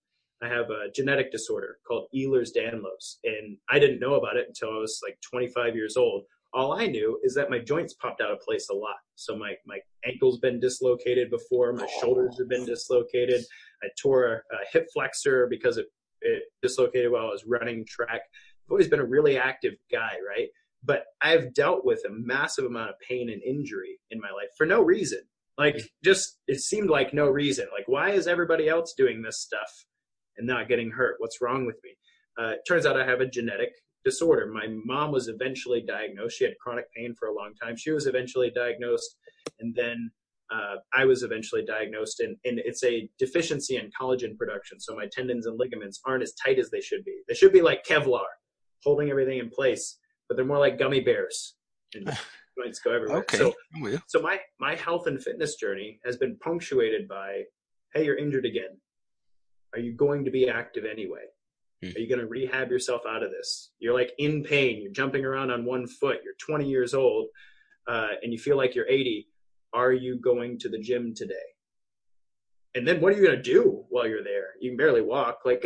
I have a genetic disorder called Ehlers-Danlos, and I didn't know about it until I was like 25 years old. All I knew is that my joints popped out of place a lot. So my my ankle's been dislocated before, my shoulders have been dislocated. I tore a, a hip flexor because it, it dislocated while I was running track. I've always been a really active guy, right? But I've dealt with a massive amount of pain and injury in my life for no reason. Like mm. just it seemed like no reason. Like why is everybody else doing this stuff and not getting hurt? What's wrong with me? Uh, it turns out I have a genetic disorder. My mom was eventually diagnosed. She had chronic pain for a long time. She was eventually diagnosed, and then uh, I was eventually diagnosed, and, and it's a deficiency in collagen production. So my tendons and ligaments aren't as tight as they should be. They should be like Kevlar, holding everything in place, but they're more like gummy bears, and joints go everywhere. Okay, So I'm with you. so my my health and fitness journey has been punctuated by, hey, you're injured again. Are you going to be active anyway? Hmm. Are you going to rehab yourself out of this? You're like in pain. You're jumping around on one foot. You're 20 years old, uh, and you feel like you're 80. Are you going to the gym today? And then what are you going to do while you're there? You can barely walk. Like,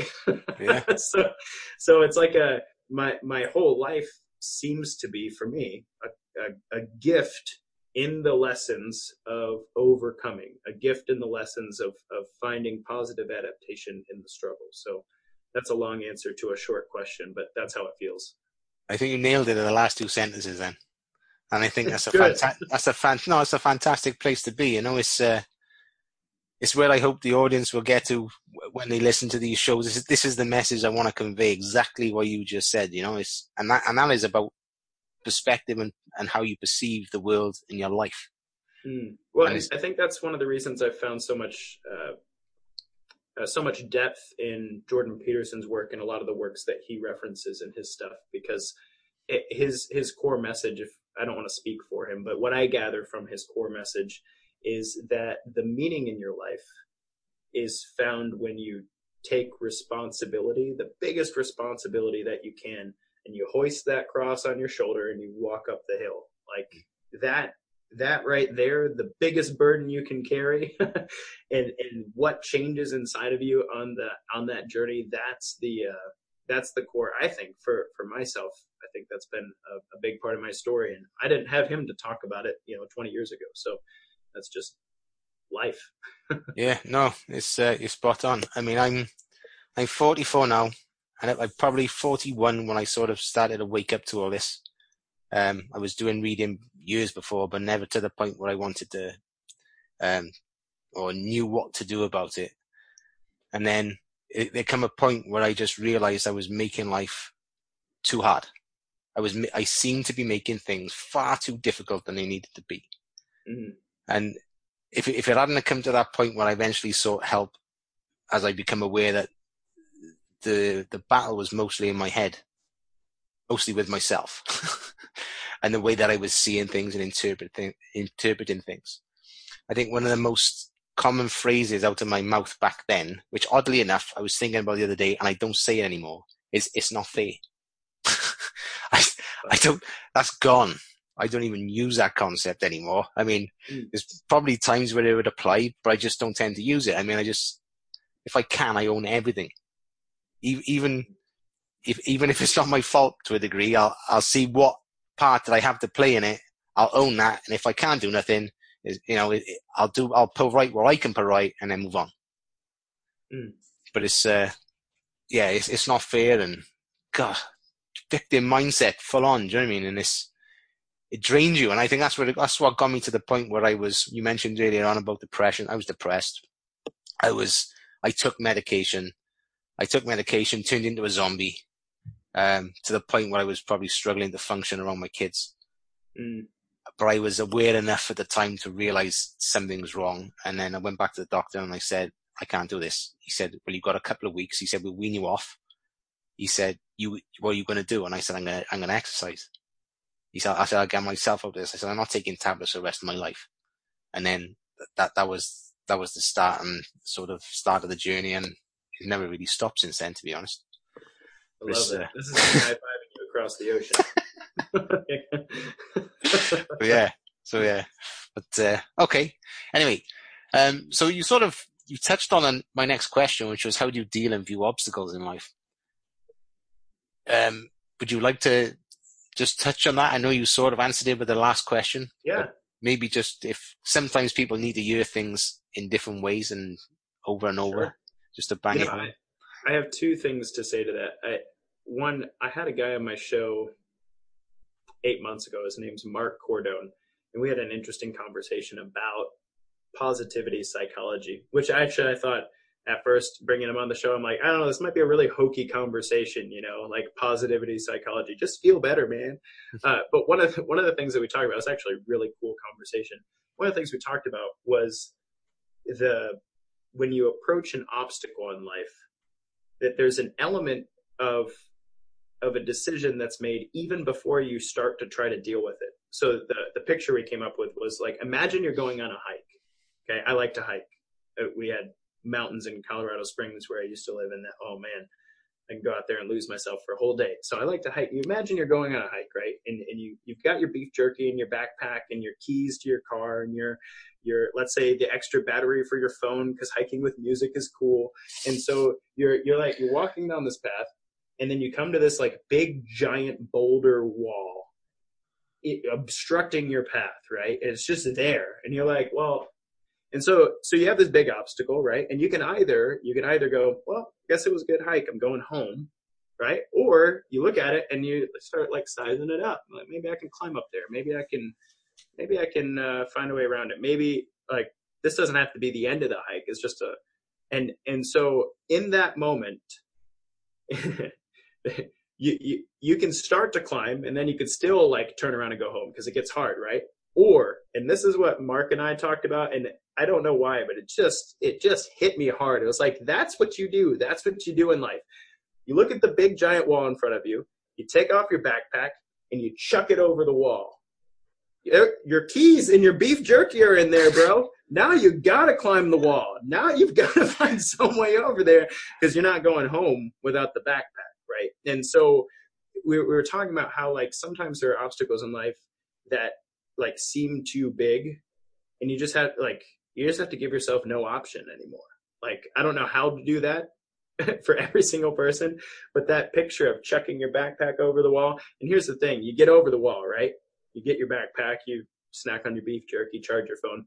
Yeah. so, so it's like a my my whole life seems to be for me a, a, a gift in the lessons of overcoming, a gift in the lessons of of finding positive adaptation in the struggle. So that's a long answer to a short question, but that's how it feels. I think you nailed it in the last two sentences then. And I think that's a fanta- that's a fan- no, it's a fantastic place to be. You know, it's uh, it's where I hope the audience will get to when they listen to these shows. This is, this is the message I want to convey. Exactly what you just said. You know, it's and that and that is about perspective and and how you perceive the world in your life. Mm. Well, And I, I think that's one of the reasons I've found so much uh, uh, so much depth in Jordan Peterson's work and a lot of the works that he references in his stuff because it, his his core message. If I don't want to speak for him, but what I gather from his core message is that the meaning in your life is found when you take responsibility, the biggest responsibility that you can, and you hoist that cross on your shoulder and you walk up the hill. Like that that right there, the biggest burden you can carry and and what changes inside of you on the on that journey, that's the uh that's the core I think for for myself. I think that's been a, a big part of my story and I didn't have him to talk about it, you know, 20 years ago. So that's just life. yeah, no, it's uh, you're spot on. I mean, I'm I'm 44 now, and I'm probably 41 when I sort of started to wake up to all this. Um, I was doing reading years before, but never to the point where I wanted to, um, or knew what to do about it. And then it, there come a point where I just realized I was making life too hard. I was, I seemed to be making things far too difficult than they needed to be. Mm-hmm. And if if it hadn't come to that point where I eventually sought help, as I become aware that the the battle was mostly in my head, mostly with myself, and the way that I was seeing things and interpreting interpreting things. I think one of the most common phrases out of my mouth back then, which oddly enough I was thinking about the other day, and I don't say it anymore, is "It's not fair." I I don't. That's gone. I don't even use that concept anymore. I mean, mm. there's probably times where it would apply, but I just don't tend to use it. I mean, I just, if I can, I own everything. Even if, even if it's not my fault to a degree, I'll, I'll see what part that I have to play in it. I'll own that. And if I can't do nothing, you know, I'll do, I'll put right where I can put right and then move on. Mm. But it's, uh, yeah, it's, it's not fair and God, victim mindset full on. Do you know what I mean? And it's, it drains you. And I think that's what, that's what got me to the point where I was, you mentioned earlier on about depression. I was depressed. I was, I took medication. I took medication, turned into a zombie, um, to the point where I was probably struggling to function around my kids. Mm. But I was aware enough at the time to realize something was wrong. And then I went back to the doctor and I said, I can't do this. He said, well, you've got a couple of weeks. He said, we'll wean you off. He said, you, what are you going to do? And I said, I'm going to, I'm going to exercise. He said, I said, I'll get myself out of this. I said, I'm not taking tablets for the rest of my life. And then that, that was, that was the start and sort of start of the journey. And never really stopped since then, to be honest. I love it. Uh, this is high fiving you across the ocean. yeah. So yeah, but, uh, okay. Anyway, um, so you sort of, you touched on my next question, which was how do you deal and view obstacles in life? Um, would you like to just touch on that? I know you sort of answered it with the last question. Yeah. Maybe just if sometimes people need to hear things in different ways and over and over, sure. Just to bang it home. I, I have two things to say to that. I, one, I had a guy on my show eight months ago. His name's Mark Cordone, and we had an interesting conversation about positivity psychology, which actually I thought at first bringing him on the show, I'm like, I don't know, this might be a really hokey conversation, you know, like positivity psychology. Just feel better, man. Uh, but one of the, one of the things that we talked about was actually a really cool conversation. One of the things we talked about was the when you approach an obstacle in life, that there's an element of of a decision that's made even before you start to try to deal with it. So the the picture we came up with was like, imagine you're going on a hike. Okay, I like to hike. Uh, we had mountains in Colorado Springs where I used to live and that, oh man, I can go out there and lose myself for a whole day. So I like to hike. You imagine you're going on a hike, right? And, and you, you've got your beef jerky in your backpack and your keys to your car and your, your, let's say the extra battery for your phone because hiking with music is cool. And so you're, you're like, you're walking down this path and then you come to this like big giant boulder wall it, obstructing your path, right? And it's just there. And you're like, well, and so, so you have this big obstacle, right? And you can either, you can either go, well, I guess it was a good hike. I'm going home, right? Or you look at it and you start like sizing it up. Like maybe I can climb up there. Maybe I can, maybe I can uh, find a way around it. Maybe like this doesn't have to be the end of the hike. It's just a, and, and so in that moment, you, you, you can start to climb and then you could still like turn around and go home because it gets hard, right? Or, and this is what Mark and I talked about, and I don't know why, but it just it just hit me hard. It was like that's what you do. That's what you do in life. You look at the big giant wall in front of you. You take off your backpack and you chuck it over the wall. Your keys and your beef jerky are in there, bro. now you gotta climb the wall. Now you've got to find some way over there because you're not going home without the backpack, right? And so we, we were talking about how like sometimes there are obstacles in life that like seem too big, and you just have like you just have to give yourself no option anymore. Like I don't know how to do that for every single person, but that picture of chucking your backpack over the wall. And here's the thing: you get over the wall, right? You get your backpack, you snack on your beef jerky, charge your phone,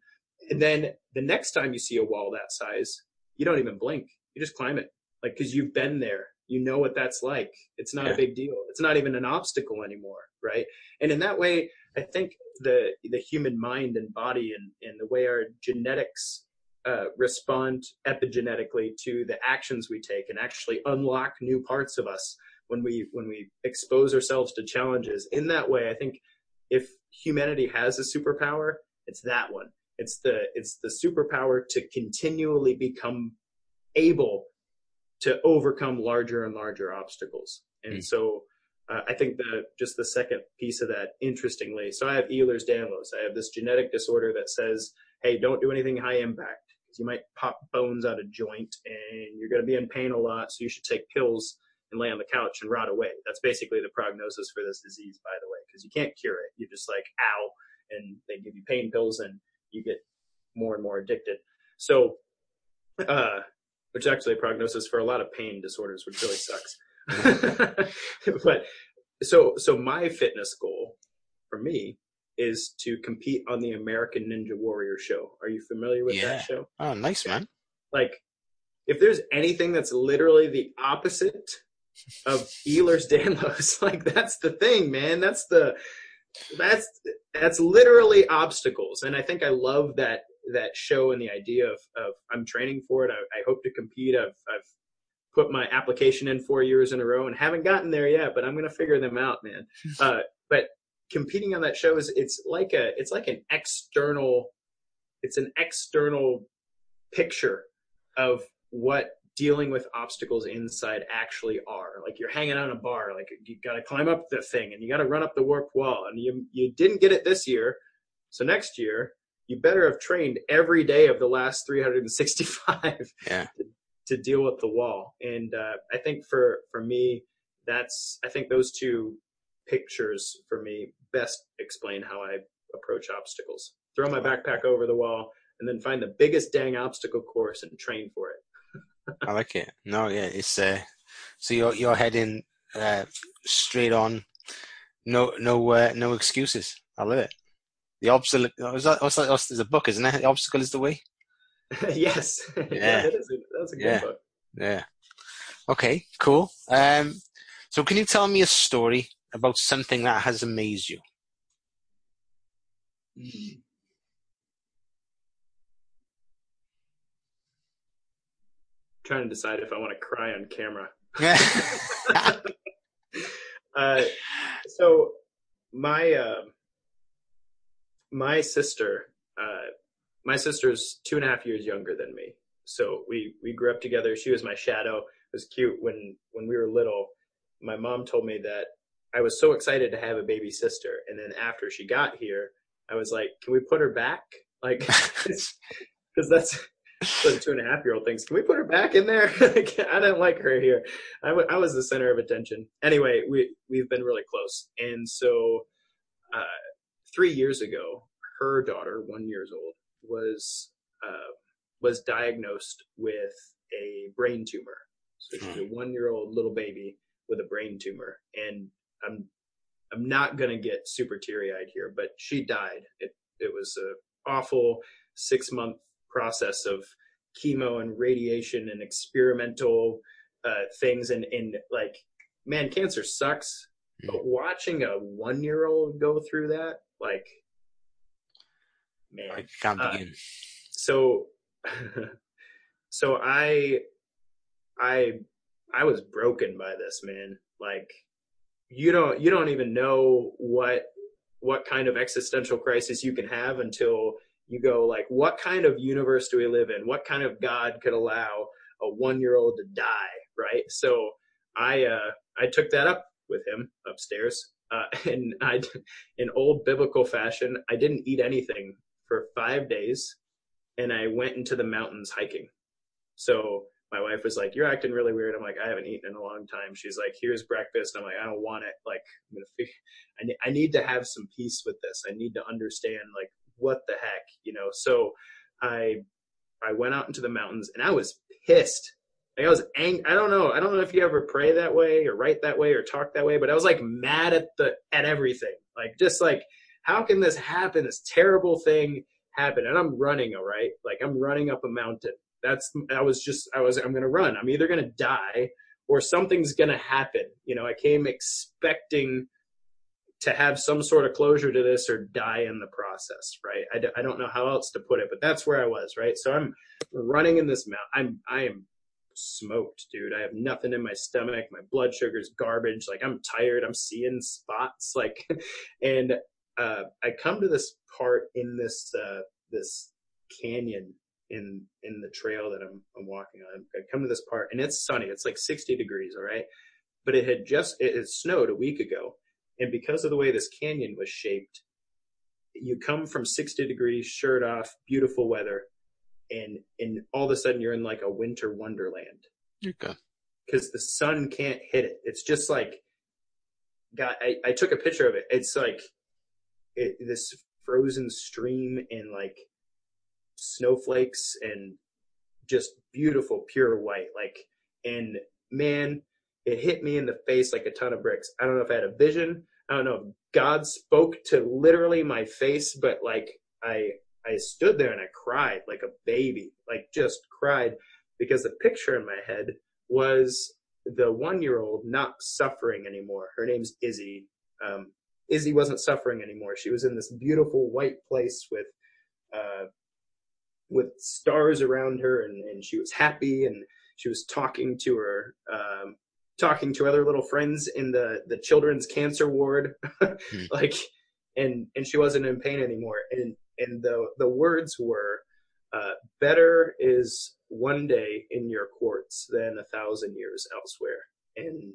and then the next time you see a wall that size, you don't even blink. You just climb it, like because you've been there. You know what that's like. It's not yeah. a big deal. It's not even an obstacle anymore, right? And in that way, I think the the human mind and body and, and the way our genetics uh, respond epigenetically to the actions we take and actually unlock new parts of us when we when we expose ourselves to challenges. In that way i think if humanity has a superpower it's that one. It's the it's the superpower to continually become able to overcome larger and larger obstacles. And mm. so uh, I think the just the second piece of that, interestingly, so I have Ehlers-Danlos. I have this genetic disorder that says, "Hey, don't do anything high impact because you might pop bones out of joint and you're going to be in pain a lot. So you should take pills and lay on the couch and rot away." That's basically the prognosis for this disease, by the way, because you can't cure it. You're just like ow, and they give you pain pills and you get more and more addicted. So, uh, which is actually a prognosis for a lot of pain disorders, which really sucks. but so so my fitness goal for me is to compete on the American Ninja Warrior show. Are you familiar with yeah. that show? Oh, nice man. Like if there's anything that's literally the opposite of Ehlers-Danlos, like that's the thing, man. That's the that's that's literally obstacles. And I think I love that that show and the idea of, of I'm training for it. I, I hope to compete. I've I've put my application in four years in a row and haven't gotten there yet, but I'm going to figure them out, man. Uh, but competing on that show is it's like a it's like an external it's an external picture of what dealing with obstacles inside actually are. Like you're hanging on a bar, like you got to climb up the thing and you got to run up the warped wall, and you you didn't get it this year, so next year you better have trained every day of the last 365 yeah to deal with the wall. And uh, I think for for me, that's I think those two pictures for me best explain how I approach obstacles. Throw my backpack over the wall and then find the biggest dang obstacle course and train for it. I like it. No, yeah, it's uh, so you're you're heading uh, straight on. No, no, uh, no excuses. I love it. The obstacle. What's that? What's that? What's, there's a book, isn't it? The obstacle is the way. yes. Yeah. yeah is that's a good yeah. book. Yeah. Okay, cool. Um, so can you tell me a story about something that has amazed you? Mm. Trying to decide if I want to cry on camera. uh, so my uh, my sister uh, my sister's two and a half years younger than me. So we, we grew up together. She was my shadow. It was cute when, when we were little. My mom told me that I was so excited to have a baby sister. And then after she got here, I was like, can we put her back? Like, cause that's, the two and a half year old thinks, can we put her back in there? I didn't like her here. I, w- I was the center of attention. Anyway, we, we've been really close. And so, uh, three years ago, her daughter, one years old, was uh, was diagnosed with a brain tumor. So she's a hmm. one year old little baby with a brain tumor, and I'm I'm not gonna get super teary eyed here, but she died. It it was a awful six month process of chemo and radiation and experimental uh, things, and and like man, cancer sucks. Mm. But watching a one year old go through that, like man. I can't uh, begin. so, so I, I, I was broken by this, man. Like, you don't, you don't even know what, what kind of existential crisis you can have until you go like, what kind of universe do we live in? What kind of God could allow a one year old to die? Right. So I, uh, I took that up with him upstairs. Uh, and I, in old biblical fashion, I didn't eat anything for five days and I went into the mountains hiking. So my wife was like, "You're acting really weird." I'm like, "I haven't eaten in a long time." She's like, "Here's breakfast." I'm like, "I don't want it. Like, I'm gonna figure, I need, I need to have some peace with this. I need to understand like what the heck, you know." So I I went out into the mountains and I was pissed. Like I was angry. I don't know. I don't know if you ever pray that way or write that way or talk that way, but I was like mad at the at everything. Like just like how can this happen? This terrible thing happen, and I'm running. All right, like I'm running up a mountain. That's I was just I was I'm gonna run. I'm either gonna die or something's gonna happen. You know, I came expecting to have some sort of closure to this or die in the process, right? I d- I don't know how else to put it, but that's where I was, right? So I'm running in this mountain. I'm, I am smoked, dude. I have nothing in my stomach. My blood sugar's garbage. Like I'm tired. I'm seeing spots. Like, and, uh, I come to this part in this, uh, this canyon in, in the trail that I'm, I'm walking on. I come to this part and it's sunny. It's like 60 degrees. All right. But it had just, it had snowed a week ago and because of the way this canyon was shaped, you come from 60 degrees, shirt off, beautiful weather, and and all of a sudden you're in like a winter wonderland. Okay. Because the sun can't hit it. It's just like, God, I, I took a picture of it. It's like it, this frozen stream and like snowflakes and just beautiful, pure white. Like, and man, it hit me in the face like a ton of bricks. I don't know if I had a vision. I don't know if God spoke to literally my face, but like I I stood there and I cried like a baby, like just cried because the picture in my head was the one year old not suffering anymore. Her name's Izzy. Um, Izzy wasn't suffering anymore. She was in this beautiful white place with uh, with stars around her, and, and she was happy, and she was talking to her um, talking to other little friends in the the children's cancer ward hmm. like and and she wasn't in pain anymore and and the the words were uh, better is one day in your courts than a thousand years elsewhere and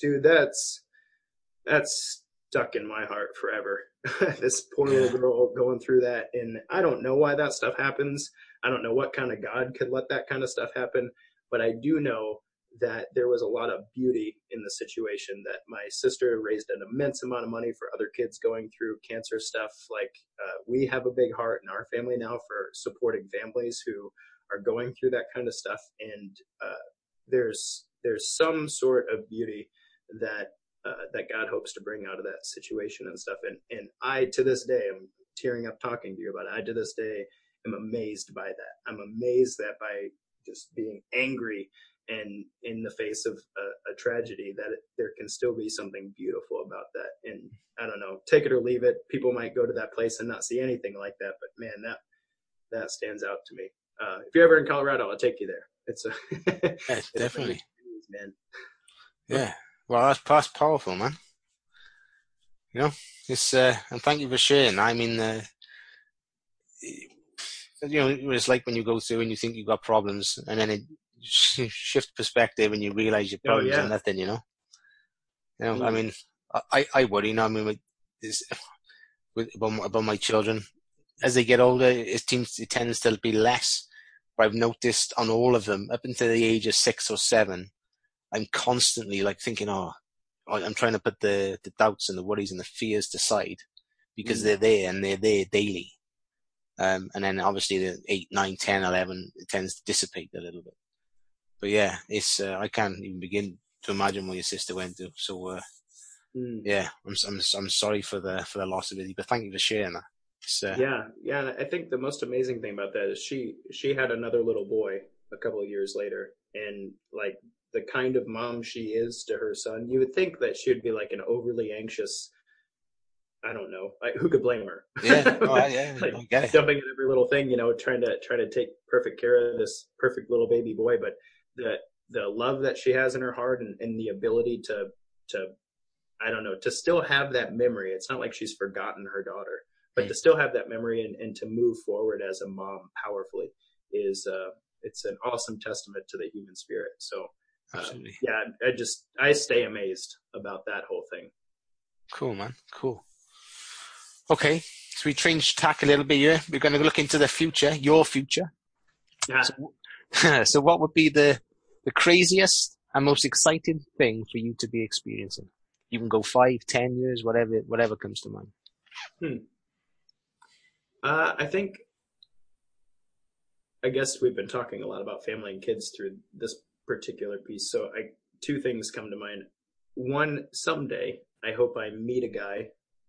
dude that's that's stuck in my heart forever this poor yeah. little girl going through that and i don't know why that stuff happens i don't know what kind of god could let that kind of stuff happen but i do know that there was a lot of beauty in the situation that my sister raised an immense amount of money for other kids going through cancer stuff like uh, we have a big heart in our family now for supporting families who are going through that kind of stuff and uh, there's there's some sort of beauty that uh, that God hopes to bring out of that situation and stuff. And and I to this day I'm tearing up talking to you about it. I to this day am amazed by that. I'm amazed that by just being angry and in the face of a, a tragedy that it, there can still be something beautiful about that. And i don't know take it or leave it. People might go to that place and not see anything like that but man that that stands out to me. Uh, if you're ever in colorado i'll take you there. It's a yeah, definitely. man. Yeah well that's, that's powerful man you know it's uh and thank you for sharing i mean uh, you know it's like when you go through and you think you've got problems and then it shift perspective and you realize your problems oh, yeah. are nothing, you know. You know, mm. I mean, I, I worry, you know, I mean, with, with about, about my children, as they get older, it seems it tends to be less. But I've noticed on all of them, up until the age of six or seven, I'm constantly like thinking, oh, I'm trying to put the, the doubts and the worries and the fears aside because mm. they're there and they're there daily. Um, and then obviously the 8, 9, 10, 11, it tends to dissipate a little bit but yeah, it's uh, I can't even begin to imagine what your sister went through. So uh, mm. yeah, I'm, I'm I'm sorry for the for the loss of it, but thank you for sharing that. Uh, yeah, yeah. I think the most amazing thing about that is she she had another little boy a couple of years later, and like the kind of mom she is to her son, you would think that she would be like an overly anxious. I don't know. Like, who could blame her? Yeah, oh, yeah. like jumping at every little thing, you know, trying to trying to take perfect care of this perfect little baby boy. But the the love that she has in her heart and, and the ability to to I don't know to still have that memory. It's not like she's forgotten her daughter, but mm. to still have that memory and, and to move forward as a mom powerfully is uh, it's an awesome testament to the human spirit. So uh, yeah, I just I stay amazed about that whole thing. Cool, man. Cool. Okay, so we change tack a little bit here. We're going to look into the future, your future. Yeah. So, so what would be the the craziest and most exciting thing for you to be experiencing? You can go five, ten years, whatever, whatever comes to mind. Hmm. Uh, I think, I guess we've been talking a lot about family and kids through this particular piece. So I, two things come to mind. One, someday I hope I meet a guy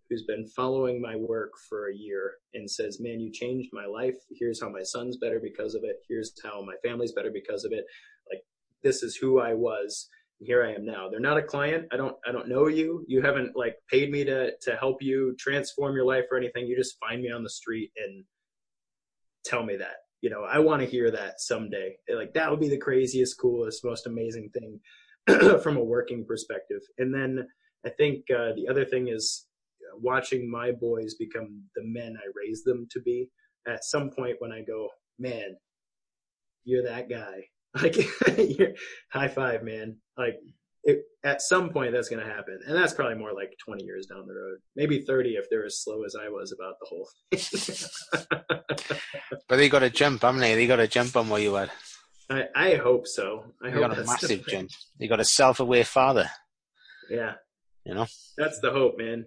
who's been following my work for a year and says, man, you changed my life. Here's how my son's better because of it. Here's how my family's better because of it. Like this is who I was. Here I am now. They're not a client. I don't, I don't know you. You haven't like paid me to, to help you transform your life or anything. You just find me on the street and tell me that, you know, I want to hear that someday. Like that would be the craziest, coolest, most amazing thing from a working perspective. And then I think uh, the other thing is watching my boys become the men I raised them to be. At some point when I go, man, you're that guy. Like, high five, man. Like, it, at some point that's going to happen. And that's probably more like 20 years down the road. Maybe 30 if they're as slow as I was about the whole thing. but they got to jump, haven't they? They got to jump on where you are. I, I hope so. I they hope got a massive jump. They got a self-aware father. Yeah. You know? That's the hope, man.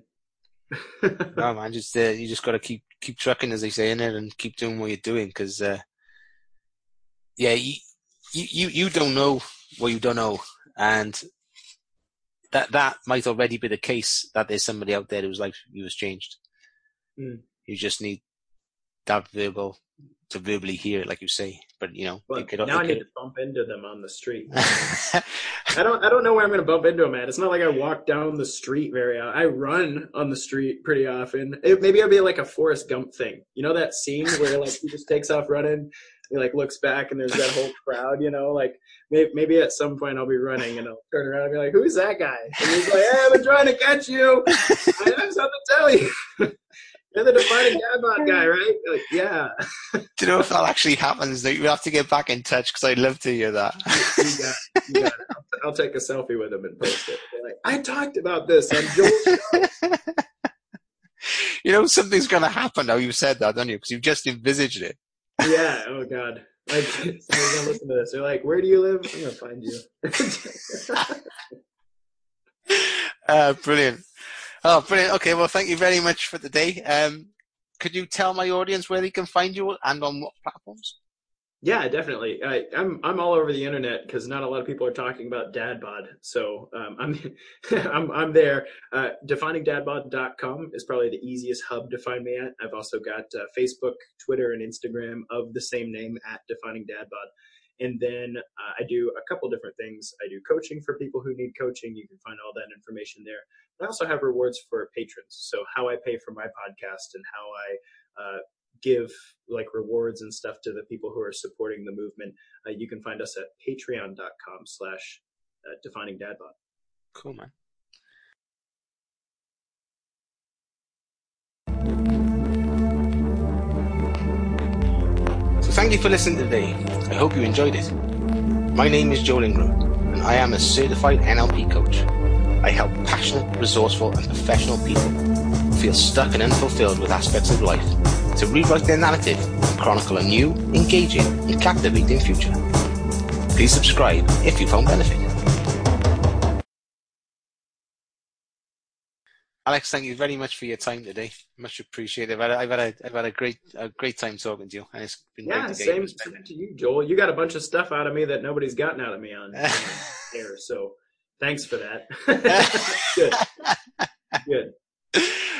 no man, just uh, you just got to keep keep trucking as they say in it, and keep doing what you're doing because uh, yeah, you, you you don't know what you don't know, and that that might already be the case that there's somebody out there whose life you was changed. Mm. You just need that verbal to verbally hear it, like you say. But you know, well, could, now I could... need to bump into them on the street. I don't, I don't know where I'm going to bump into them at. It's not like I walk down the street very. Often. I run on the street pretty often. It, maybe it'll be like a Forrest Gump thing. You know that scene where like he just takes off running, he like looks back and there's that whole crowd. You know, like maybe, maybe at some point I'll be running and I'll turn around and be like, "Who's that guy?" And he's like, "Hey, I've been trying to catch you. I have something to tell you." You're the defining dad bod guy, right? Like, yeah. Do you know if that actually happens? That you have to get back in touch because I'd love to hear that. you got, you got. I'll, I'll, take a selfie with him and post it. Like, I talked about this on Joel's you know something's going to happen now. You said that, don't you? Because you've just envisaged it. Yeah. Oh God. Like, gonna listen to this. They're like, "Where do you live?" I'm gonna find you. uh, brilliant. Oh, brilliant. Okay, well, thank you very much for today. Um, could you tell my audience where they can find you and on what platforms? Yeah, definitely. I, am I'm, I'm all over the internet because not a lot of people are talking about dad bod. So um, I'm I'm I'm there. Uh, definingdadbod.com is probably the easiest hub to find me at. I've also got uh, Facebook, Twitter, and Instagram of the same name at Defining Dad Bod. And then uh, I do a couple different things. I do coaching for people who need coaching. You can find all that information there. I also have rewards for patrons. So how I pay for my podcast and how I uh, give like rewards and stuff to the people who are supporting the movement. Uh, you can find us at patreon.com slash uh, defining dadbod. Cool, man. So thank you for listening today. I hope you enjoyed it. My name is Joel Ingram, and I am a certified NLP coach. I help passionate, resourceful, and professional people feel stuck and unfulfilled with aspects of life to rewrite their narrative and chronicle a new, engaging, and captivating future. Please subscribe if you found benefit. Alex, thank you very much for your time today. Much appreciated. I've had a, I've had a, I've had a great a great time talking to you, and it's been yeah, great to same, same to you, Joel. You got a bunch of stuff out of me that nobody's gotten out of me on air, so Thanks for that. Good. Good.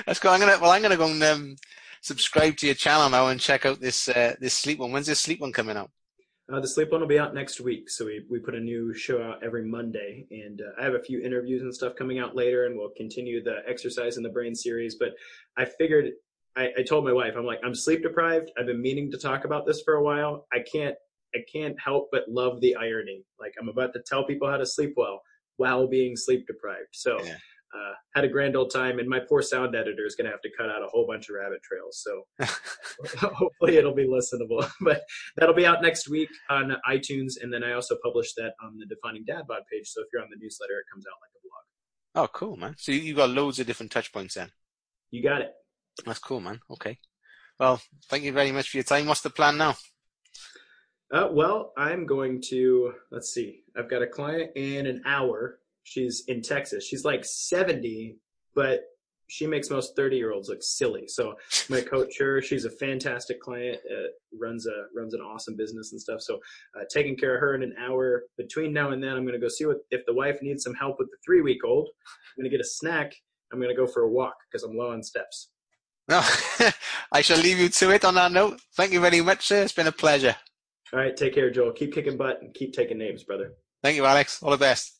That's cool. I'm gonna well, I'm gonna go and um, subscribe to your channel now and check out this uh, this sleep one. When's this sleep one coming out? Uh, the sleep one will be out next week. So we, we put a new show out every Monday, and uh, I have a few interviews and stuff coming out later, and we'll continue the exercise in the brain series. But I figured I, I told my wife, I'm like, I'm sleep deprived. I've been meaning to talk about this for a while. I can't I can't help but love the irony. Like I'm about to tell people how to sleep well while being sleep deprived. So yeah. Uh, had a grand old time, and my poor sound editor is going to have to cut out a whole bunch of rabbit trails. So hopefully it'll be listenable. but that'll be out next week on iTunes, and then I also publish that on the Defining Dad Bod page. So if you're on the newsletter, it comes out like a blog. Oh, cool, man! So you've got loads of different touch points then. You got it. That's cool, man. Okay. Well, thank you very much for your time. What's the plan now? Uh, well, I'm going to, let's see, I've got a client in an hour. She's in Texas. She's like 70, but she makes most 30 year olds look silly. So to coach her. She's a fantastic client, uh, runs a, runs an awesome business and stuff. So, uh, taking care of her in an hour between now and then, I'm going to go see what, if the wife needs some help with the three week old, I'm going to get a snack. I'm going to go for a walk because I'm low on steps. No, I shall leave you to it on that note. Thank you very much, sir. It's been a pleasure. All right. Take care, Joel. Keep kicking butt and keep taking names, brother. Thank you, Alex. All the best.